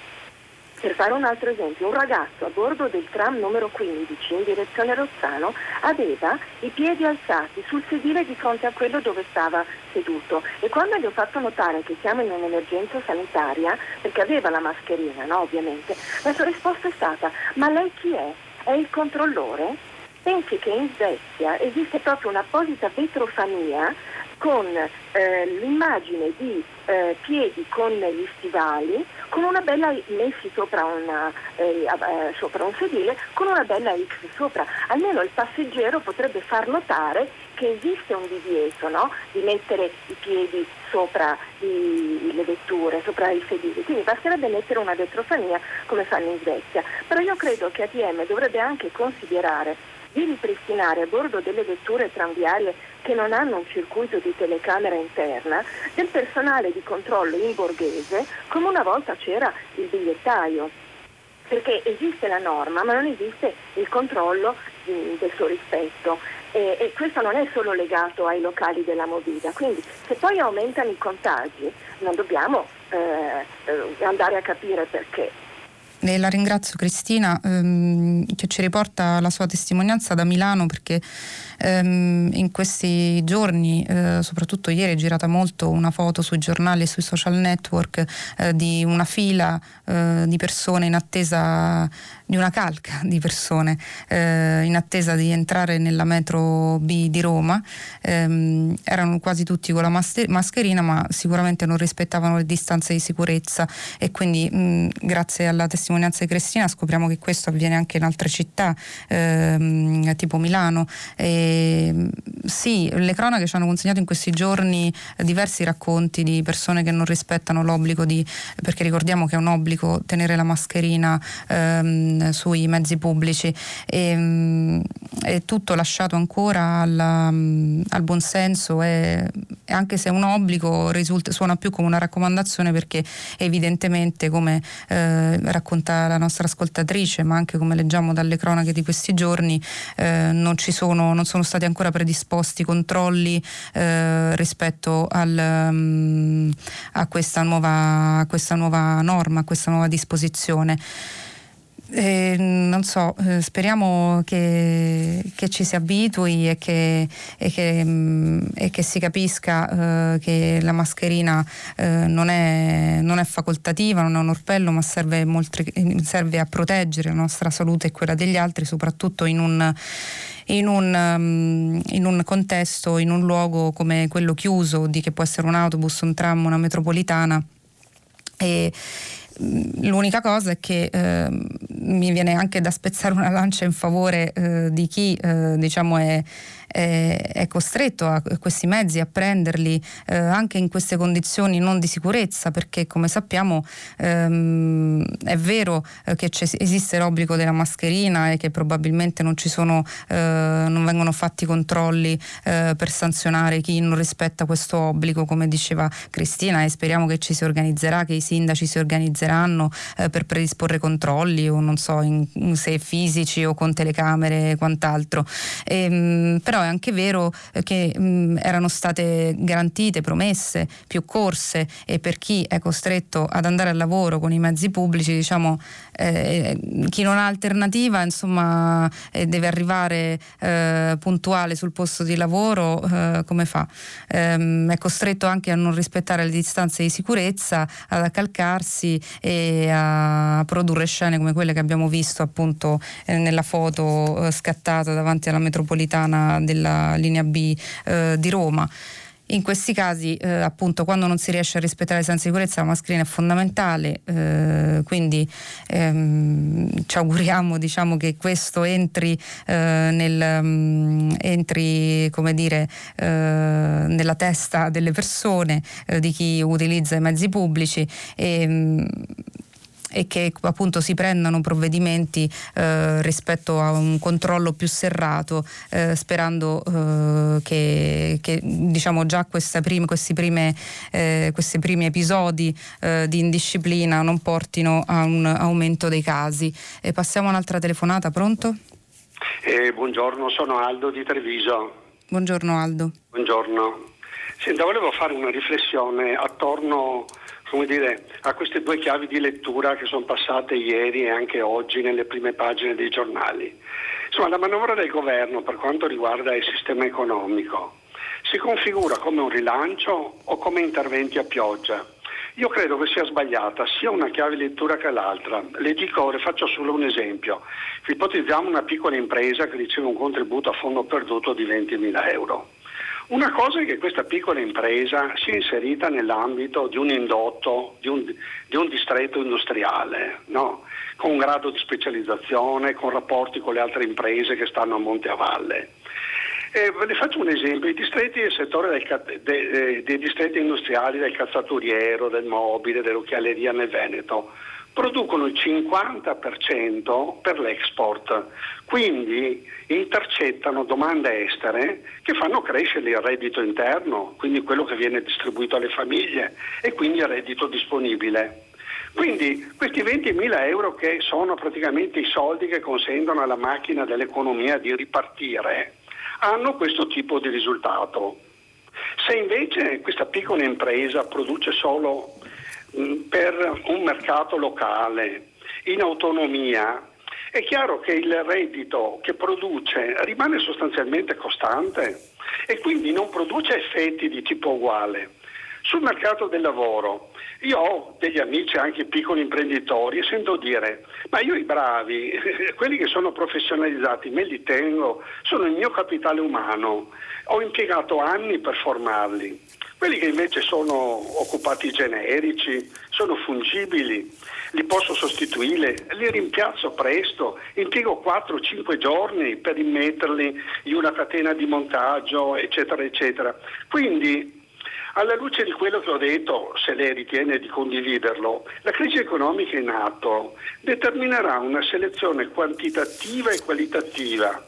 E: per fare un altro esempio, un ragazzo a bordo del tram numero 15 in direzione Rozzano aveva i piedi alzati sul sedile di fronte a quello dove stava seduto e quando gli ho fatto notare che siamo in un'emergenza sanitaria, perché aveva la mascherina, no, ovviamente, la sua risposta è stata ma lei chi è? È il controllore? Pensi che in Svezia esiste proprio un'apposita vetrofania con eh, l'immagine di eh, piedi con gli stivali, con una bella messi sopra, una, eh, eh, sopra, un sedile, con una bella X sopra. Almeno il passeggero potrebbe far notare che esiste un divieto no? di mettere i piedi sopra i, le vetture, sopra i sedili. Quindi basterebbe mettere una vetrofania come fanno in Svezia. Però io credo che ATM dovrebbe anche considerare di ripristinare a bordo delle vetture tranviarie che non hanno un circuito di telecamera interna del personale di controllo in borghese come una volta c'era il bigliettaio. Perché esiste la norma ma non esiste il controllo mh, del suo rispetto. E, e, questo non è solo legato ai locali della Movida, quindi se poi aumentano i contagi non dobbiamo eh, eh andare a capire perché.
B: E la ringrazio Cristina ehm, che ci riporta la sua testimonianza da Milano perché ehm, in questi giorni, eh, soprattutto ieri, è girata molto una foto sui giornali e sui social network eh, di una fila eh, di persone in attesa di una calca di persone eh, in attesa di entrare nella metro B di Roma. Ehm, erano quasi tutti con la mascherina, ma sicuramente non rispettavano le distanze di sicurezza e quindi mh, grazie alla testimonianza di Cristina scopriamo che questo avviene anche in altre città, ehm, tipo Milano. E, sì, le cronache ci hanno consegnato in questi giorni diversi racconti di persone che non rispettano l'obbligo di, perché ricordiamo che è un obbligo tenere la mascherina. Ehm, sui mezzi pubblici e, mm, è tutto lasciato ancora alla, al buonsenso e, anche se è un obbligo risulta, suona più come una raccomandazione perché evidentemente come eh, racconta la nostra ascoltatrice ma anche come leggiamo dalle cronache di questi giorni eh, non, sono, non sono stati ancora predisposti controlli eh, rispetto al, um, a, questa nuova, a questa nuova norma, a questa nuova disposizione. Eh, non so, eh, speriamo che, che, ci si abitui e che, e che, mh, mm, e che si capisca eh, che la mascherina eh, non è, non, è, facoltativa, non è un orpello, ma serve, molto, serve, a proteggere la nostra salute e quella degli altri, soprattutto in un, in un, um, in un, contesto, in un luogo come quello chiuso, di che può essere un autobus, un tram, una metropolitana. E, l'unica cosa è che eh, mi viene anche da spezzare una lancia in favore eh, di chi eh, diciamo è è costretto a questi mezzi a prenderli eh, anche in queste condizioni non di sicurezza perché come sappiamo ehm, è vero eh, che esiste l'obbligo della mascherina e che probabilmente non ci sono eh, non vengono fatti controlli eh, per sanzionare chi non rispetta questo obbligo come diceva Cristina e speriamo che ci si organizzerà che i sindaci si organizzeranno eh, per predisporre controlli o non so in, se fisici o con telecamere e quant'altro. E, ehm, però però è anche vero eh, che mh, erano state garantite, promesse, più corse e per chi è costretto ad andare al lavoro con i mezzi pubblici, diciamo, eh, chi non ha alternativa insomma, eh, deve arrivare eh, puntuale sul posto di lavoro, eh, come fa? Ehm, è costretto anche a non rispettare le distanze di sicurezza, ad accalcarsi e a produrre scene come quelle che abbiamo visto appunto eh, nella foto scattata davanti alla metropolitana della linea B eh, di Roma. In questi casi, eh, appunto, quando non si riesce a rispettare senza sicurezza, la mascherina è fondamentale, eh, quindi ehm, ci auguriamo diciamo, che questo entri, eh, nel, um, entri dire, eh, nella testa delle persone, eh, di chi utilizza i mezzi pubblici. E, um, e che appunto si prendano provvedimenti eh, rispetto a un controllo più serrato eh, sperando eh, che, che, diciamo già prime, questi, prime, eh, questi, primi episodi eh, di indisciplina non portino a un aumento dei casi. E passiamo a un'altra telefonata, pronto?
F: Eh, buongiorno, sono Aldo di Treviso.
B: Buongiorno Aldo.
F: Buongiorno. Senta, volevo fare una riflessione attorno come dire, a queste due chiavi di lettura che sono passate ieri e anche oggi nelle prime pagine dei giornali. Insomma, la manovra del governo per quanto riguarda il sistema economico si configura come un rilancio o come interventi a pioggia. Io credo che sia sbagliata sia una chiave di lettura che l'altra. Le dico, le faccio solo un esempio. Ipotizziamo una piccola impresa che riceve un contributo a fondo perduto di 20.000 euro. Una cosa è che questa piccola impresa sia inserita nell'ambito di un indotto, di un, di un distretto industriale, no? con un grado di specializzazione, con rapporti con le altre imprese che stanno a monte a valle. Eh, le faccio un esempio, i distretti del settore del, de, de, dei distretti industriali del calzaturiero, del mobile, dell'occhialeria nel Veneto producono il 50% per l'export, quindi intercettano domande estere che fanno crescere il reddito interno, quindi quello che viene distribuito alle famiglie e quindi il reddito disponibile. Quindi questi 20.000 euro che sono praticamente i soldi che consentono alla macchina dell'economia di ripartire, hanno questo tipo di risultato. Se invece questa piccola impresa produce solo per un mercato locale in autonomia, è chiaro che il reddito che produce rimane sostanzialmente costante e quindi non produce effetti di tipo uguale. Sul mercato del lavoro, io ho degli amici anche piccoli imprenditori e sento dire, ma io i bravi, quelli che sono professionalizzati, me li tengo, sono il mio capitale umano, ho impiegato anni per formarli. Quelli che invece sono occupati generici, sono fungibili, li posso sostituire, li rimpiazzo presto, impiego 4-5 giorni per immetterli in una catena di montaggio, eccetera, eccetera. Quindi alla luce di quello che ho detto, se lei ritiene di condividerlo, la crisi economica in atto determinerà una selezione quantitativa e qualitativa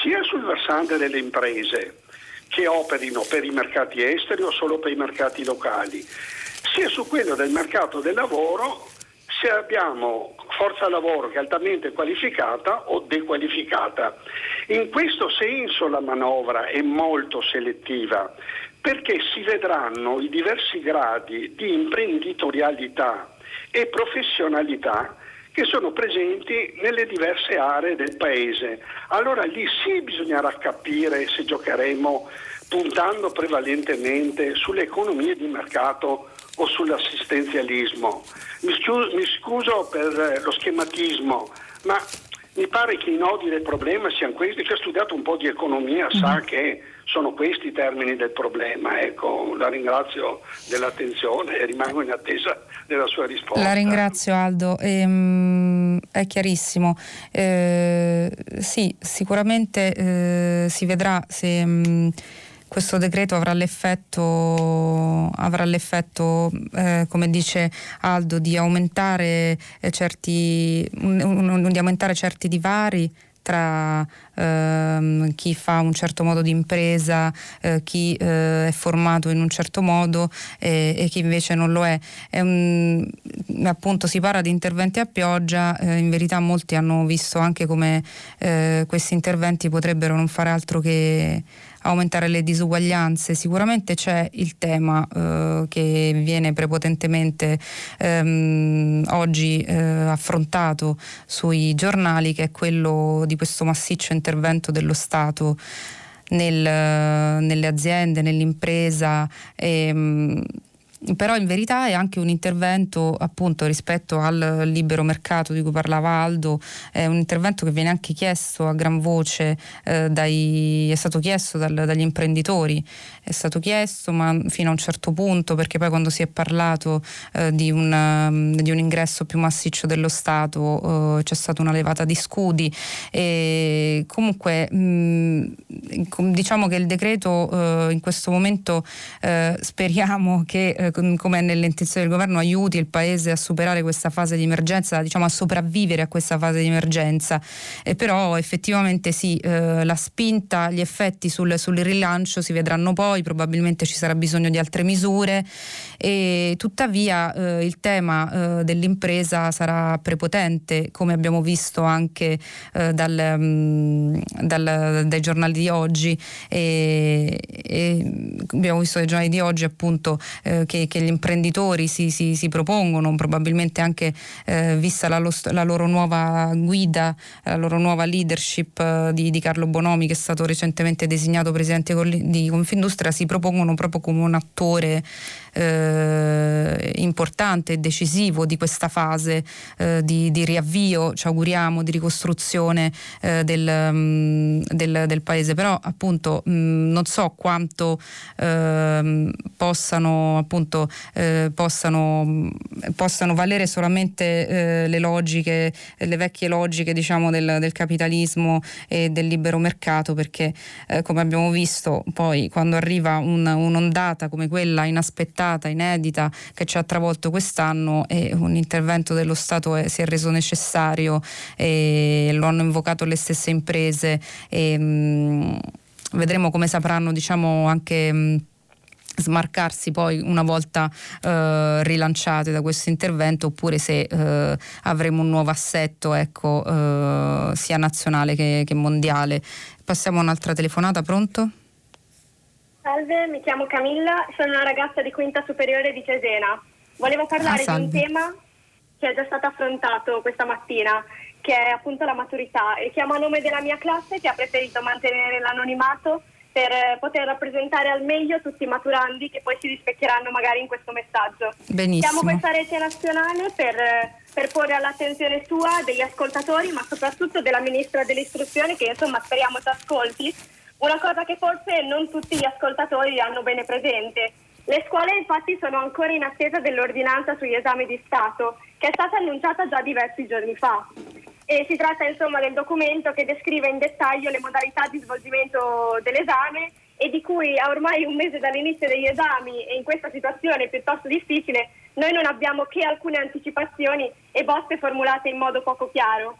F: sia sul versante delle imprese che operino per i mercati esteri o solo per i mercati locali, sia su quello del mercato del lavoro se abbiamo forza lavoro che è altamente qualificata o dequalificata. In questo senso la manovra è molto selettiva perché si vedranno i diversi gradi di imprenditorialità e professionalità che sono presenti nelle diverse aree del paese. Allora lì sì bisognerà capire se giocheremo puntando prevalentemente sulle economie di mercato o sull'assistenzialismo. Mi scuso, mi scuso per lo schematismo, ma mi pare che i nodi del problema siano questi. Chi ha studiato un po' di economia sa mm-hmm. che sono questi i termini del problema. Ecco, la ringrazio dell'attenzione e rimango in attesa della sua risposta.
B: La ringrazio Aldo, ehm, è chiarissimo. Eh, sì, sicuramente eh, si vedrà se... Mh, mm, questo decreto avrà l'effetto, avrà l'effetto eh, come dice Aldo, di aumentare, eh, certi, un, un, di aumentare certi divari tra ehm, chi fa un certo modo di impresa, eh, chi eh, è formato in un certo modo e, e, chi invece non lo è. è un, appunto si parla di interventi a pioggia, eh, in verità molti hanno visto anche come eh, questi interventi potrebbero non fare altro che aumentare le disuguaglianze. Sicuramente c'è il tema eh, che viene prepotentemente ehm, oggi eh, affrontato sui giornali, che è quello di questo massiccio intervento dello Stato. Nel, nelle aziende, nell'impresa. Ehm, però in verità è anche un intervento appunto rispetto al libero mercato di cui parlava Aldo, è un intervento che viene anche chiesto a gran voce, eh, dai, è stato chiesto dal, dagli imprenditori, è stato chiesto ma fino a un certo punto perché poi quando si è parlato eh, di, un, um, di, un, ingresso più massiccio dello Stato eh, c'è stata una levata di scudi e comunque mh, mm, diciamo che il decreto eh, in questo momento eh, speriamo che eh, come è nell'intenzione del governo, aiuti il Paese a superare questa fase di emergenza, diciamo a sopravvivere a questa fase di emergenza. Eh, però effettivamente sì, la spinta, gli effetti sul, sul, rilancio si vedranno poi, probabilmente ci sarà bisogno di altre misure. E tuttavia eh, il tema eh, dell'impresa sarà prepotente, come abbiamo visto anche eh, dal, mh, mm, dal, dai giornali di oggi. E, e abbiamo visto dai giornali di oggi appunto eh, che che, gli imprenditori si, si, si, propongono, probabilmente anche eh, vista la, la, loro nuova guida, la loro nuova leadership eh, di, di, Carlo Bonomi che è stato recentemente designato presidente di Confindustria, si propongono proprio come un attore eh, importante e decisivo di questa fase eh, di, di, riavvio, ci auguriamo, di ricostruzione eh, del, mh, mm, del, del, paese. Però appunto mh, mm, non so quanto ehm, possano, appunto, eh, possano, possano, valere solamente eh, le logiche, le vecchie logiche diciamo, del, del, capitalismo e del libero mercato, perché eh, come abbiamo visto poi quando arriva un, un'ondata come quella inaspettata inaspettata, inedita che ci ha travolto quest'anno e un intervento dello Stato è, si è reso necessario e lo hanno invocato le stesse imprese e mh, mm, vedremo come sapranno diciamo anche mh, mm, smarcarsi poi una volta eh, rilanciate da questo intervento oppure se eh, avremo un nuovo assetto ecco, eh, sia nazionale che, che mondiale. Passiamo a un'altra telefonata, pronto?
G: Salve, mi chiamo Camilla, sono una ragazza di quinta superiore di Cesena. Volevo parlare ah, di un tema che è già stato affrontato questa mattina, che è appunto la maturità e chiamo a nome della mia classe che ha preferito mantenere l'anonimato per poter rappresentare al meglio tutti i maturandi che poi si rispecchieranno magari in questo messaggio.
B: Benissimo.
G: Siamo questa rete nazionale per, per, porre all'attenzione sua, degli ascoltatori, ma soprattutto della Ministra dell'Istruzione che insomma speriamo ci ascolti, una cosa che forse non tutti gli ascoltatori hanno bene presente. Le scuole infatti sono ancora in attesa dell'ordinanza sugli esami di Stato, che è stata annunciata già diversi giorni fa. E si tratta insomma del documento che descrive in dettaglio le modalità di svolgimento dell'esame e di cui a ormai un mese dall'inizio degli esami e in questa situazione piuttosto difficile noi non abbiamo che alcune anticipazioni e bozze formulate in modo poco chiaro.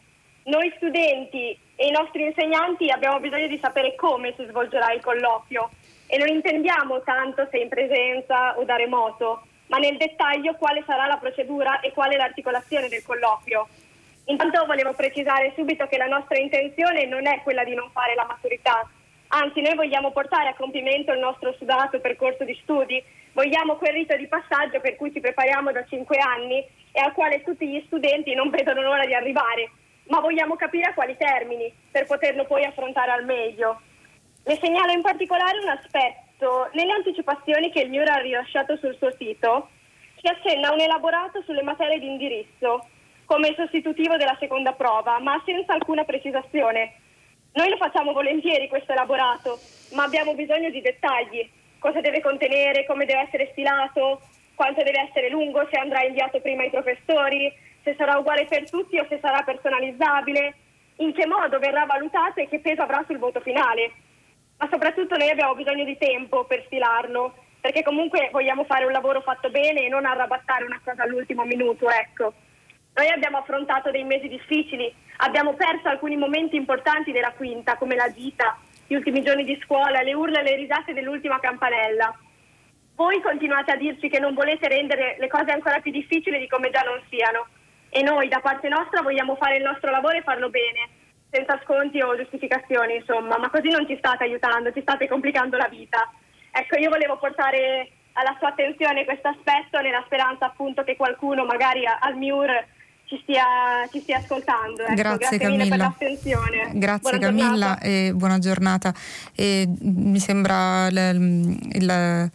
G: Noi studenti e i nostri insegnanti abbiamo bisogno di sapere come si svolgerà il colloquio e non intendiamo tanto se in presenza o da remoto, ma nel dettaglio quale sarà la procedura e quale l'articolazione del colloquio. Intanto volevo precisare subito che la nostra intenzione non è quella di non fare la maturità, anzi noi vogliamo portare a compimento il nostro sudato percorso di studi, vogliamo quel rito di passaggio per cui ci prepariamo da cinque anni e al quale tutti gli studenti non vedono l'ora di arrivare ma vogliamo capire a quali termini per poterlo poi affrontare al meglio. Le segnalo in particolare un aspetto. Nelle anticipazioni che il MIUR ha rilasciato sul suo sito si accenna un elaborato sulle materie di indirizzo come sostitutivo della seconda prova, ma senza alcuna precisazione. Noi lo facciamo volentieri questo elaborato, ma abbiamo bisogno di dettagli. Cosa deve contenere, come deve essere stilato, quanto deve essere lungo, se andrà inviato prima ai professori, se sarà uguale per tutti o se sarà personalizzabile, in che modo verrà valutato e che peso avrà sul voto finale. Ma soprattutto noi abbiamo bisogno di tempo per stilarlo, perché comunque vogliamo fare un lavoro fatto bene e non arrabattare una cosa all'ultimo minuto, ecco. Noi abbiamo affrontato dei mesi difficili, abbiamo perso alcuni momenti importanti della quinta, come la gita, gli ultimi giorni di scuola, le urla e le risate dell'ultima campanella. Voi continuate a dirci che non volete rendere le cose ancora più difficili di come già non siano e noi da parte nostra vogliamo fare il nostro lavoro e farlo bene, senza sconti o giustificazioni, insomma, ma così non ci state aiutando, ci state complicando la vita. Ecco, io volevo portare alla sua attenzione questo aspetto nella speranza appunto che qualcuno magari al MIUR ci stia, ci stia ascoltando. Ecco.
B: Grazie,
G: Grazie mille per
B: Camilla.
G: l'attenzione.
B: Grazie
G: Buona
B: Camilla
G: giornata.
B: e buona giornata. E mi sembra il- il-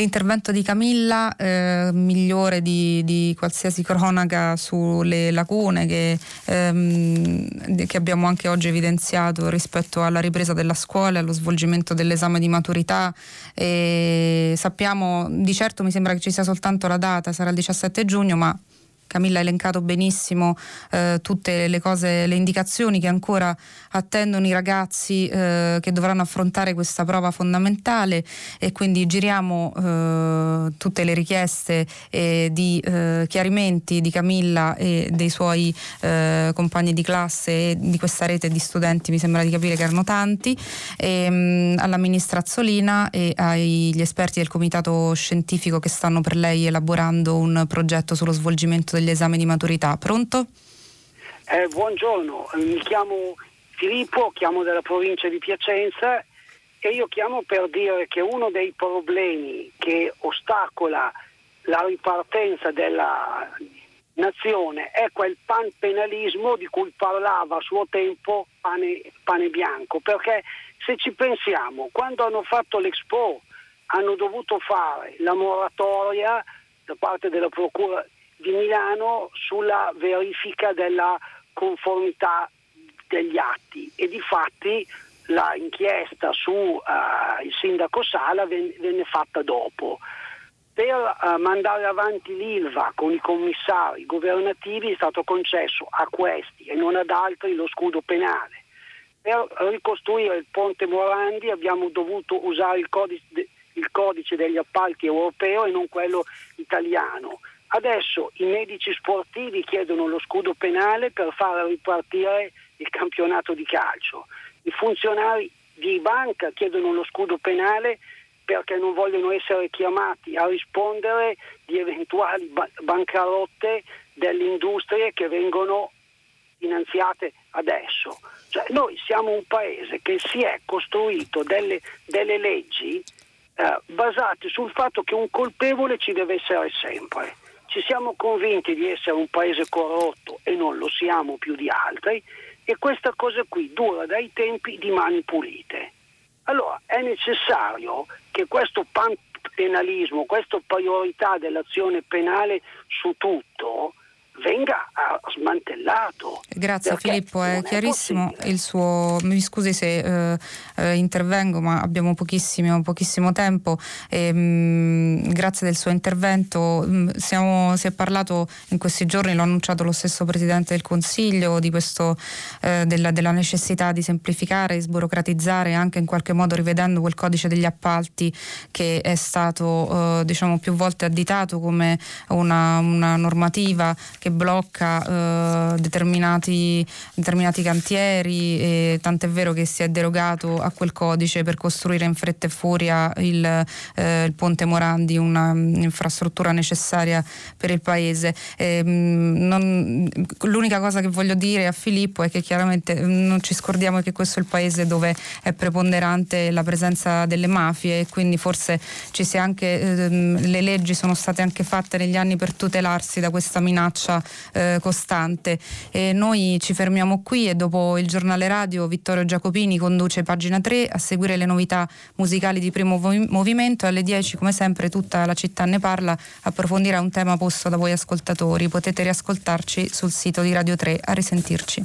B: l'intervento di Camilla eh, migliore di, di qualsiasi cronaca sulle lacune che, ehm, che abbiamo anche oggi evidenziato rispetto alla ripresa della scuola, allo svolgimento dell'esame di maturità. E sappiamo, di certo mi sembra che ci sia soltanto la data, sarà il 17 giugno, ma Camilla ha elencato benissimo eh, tutte le cose, le indicazioni che ancora attendono i ragazzi eh, che dovranno affrontare questa prova fondamentale e quindi giriamo eh, tutte le richieste eh, di eh, chiarimenti di Camilla e dei suoi eh, compagni di classe e di questa rete di studenti, mi sembra di capire che erano tanti, e, mh, alla ministra Azzolina e agli esperti del comitato scientifico che stanno per lei elaborando un progetto sullo svolgimento degli esami di maturità. Pronto?
H: Eh, buongiorno, mi chiamo Filippo, chiamo dalla provincia di Piacenza e io chiamo per dire che uno dei problemi che ostacola la ripartenza della nazione è quel panpenalismo di cui parlava a suo tempo pane, pane Bianco, perché se ci pensiamo, quando hanno fatto l'Expo hanno dovuto fare la moratoria da parte della Procura di Milano sulla verifica della conformità degli atti e di fatti la inchiesta su eh, il sindaco Sala ven- venne fatta dopo. Per eh, mandare avanti l'ILVA con i commissari governativi è stato concesso a questi e non ad altri lo scudo penale. Per ricostruire il ponte Morandi abbiamo dovuto usare il codice, il codice degli appalti europeo e non quello italiano. Adesso i medici sportivi chiedono lo scudo penale per far ripartire il campionato di calcio. I funzionari di banca chiedono lo scudo penale perché non vogliono essere chiamati a rispondere di eventuali ba- bancarotte delle industrie che vengono finanziate adesso. Cioè, noi siamo un paese che si è costruito delle, delle leggi eh, basate sul fatto che un colpevole ci deve essere sempre. Ci siamo convinti di essere un paese corrotto e non lo siamo più di altri e questa cosa qui dura dai tempi di mani pulite. Allora è necessario che questo penalismo, questa priorità dell'azione penale su tutto venga smantellato.
B: Grazie Filippo, è chiarissimo
H: possibile.
B: il suo. Mi scusi se eh, eh, intervengo, ma abbiamo pochissimo, pochissimo tempo. E, mh, grazie del suo intervento. Mh, siamo- si è parlato in questi giorni, l'ha annunciato lo stesso Presidente del Consiglio, di questo, eh, della, della necessità di semplificare, sburocratizzare, anche in qualche modo rivedendo quel codice degli appalti che è stato eh, diciamo più volte additato come una, una normativa che blocca eh, determinati, determinati cantieri e tant'è vero che si è derogato a quel codice per costruire in fretta e furia il, eh, il ponte Morandi, un'infrastruttura necessaria per il paese. E, mh, non- l'unica cosa che voglio dire a Filippo è che chiaramente mh, non ci scordiamo che questo è il paese dove è preponderante la presenza delle mafie e quindi forse ci sia anche ehm, le leggi sono state anche fatte negli anni per tutelarsi da questa minaccia eh, costante. E noi ci fermiamo qui e dopo il giornale radio Vittorio Giacopini conduce pagina 3 a seguire le novità musicali di primo movimento. Alle 10 come sempre tutta la città ne parla, approfondirà un tema posto da voi ascoltatori. Potete riascoltarci sul sito di Radio 3. A risentirci.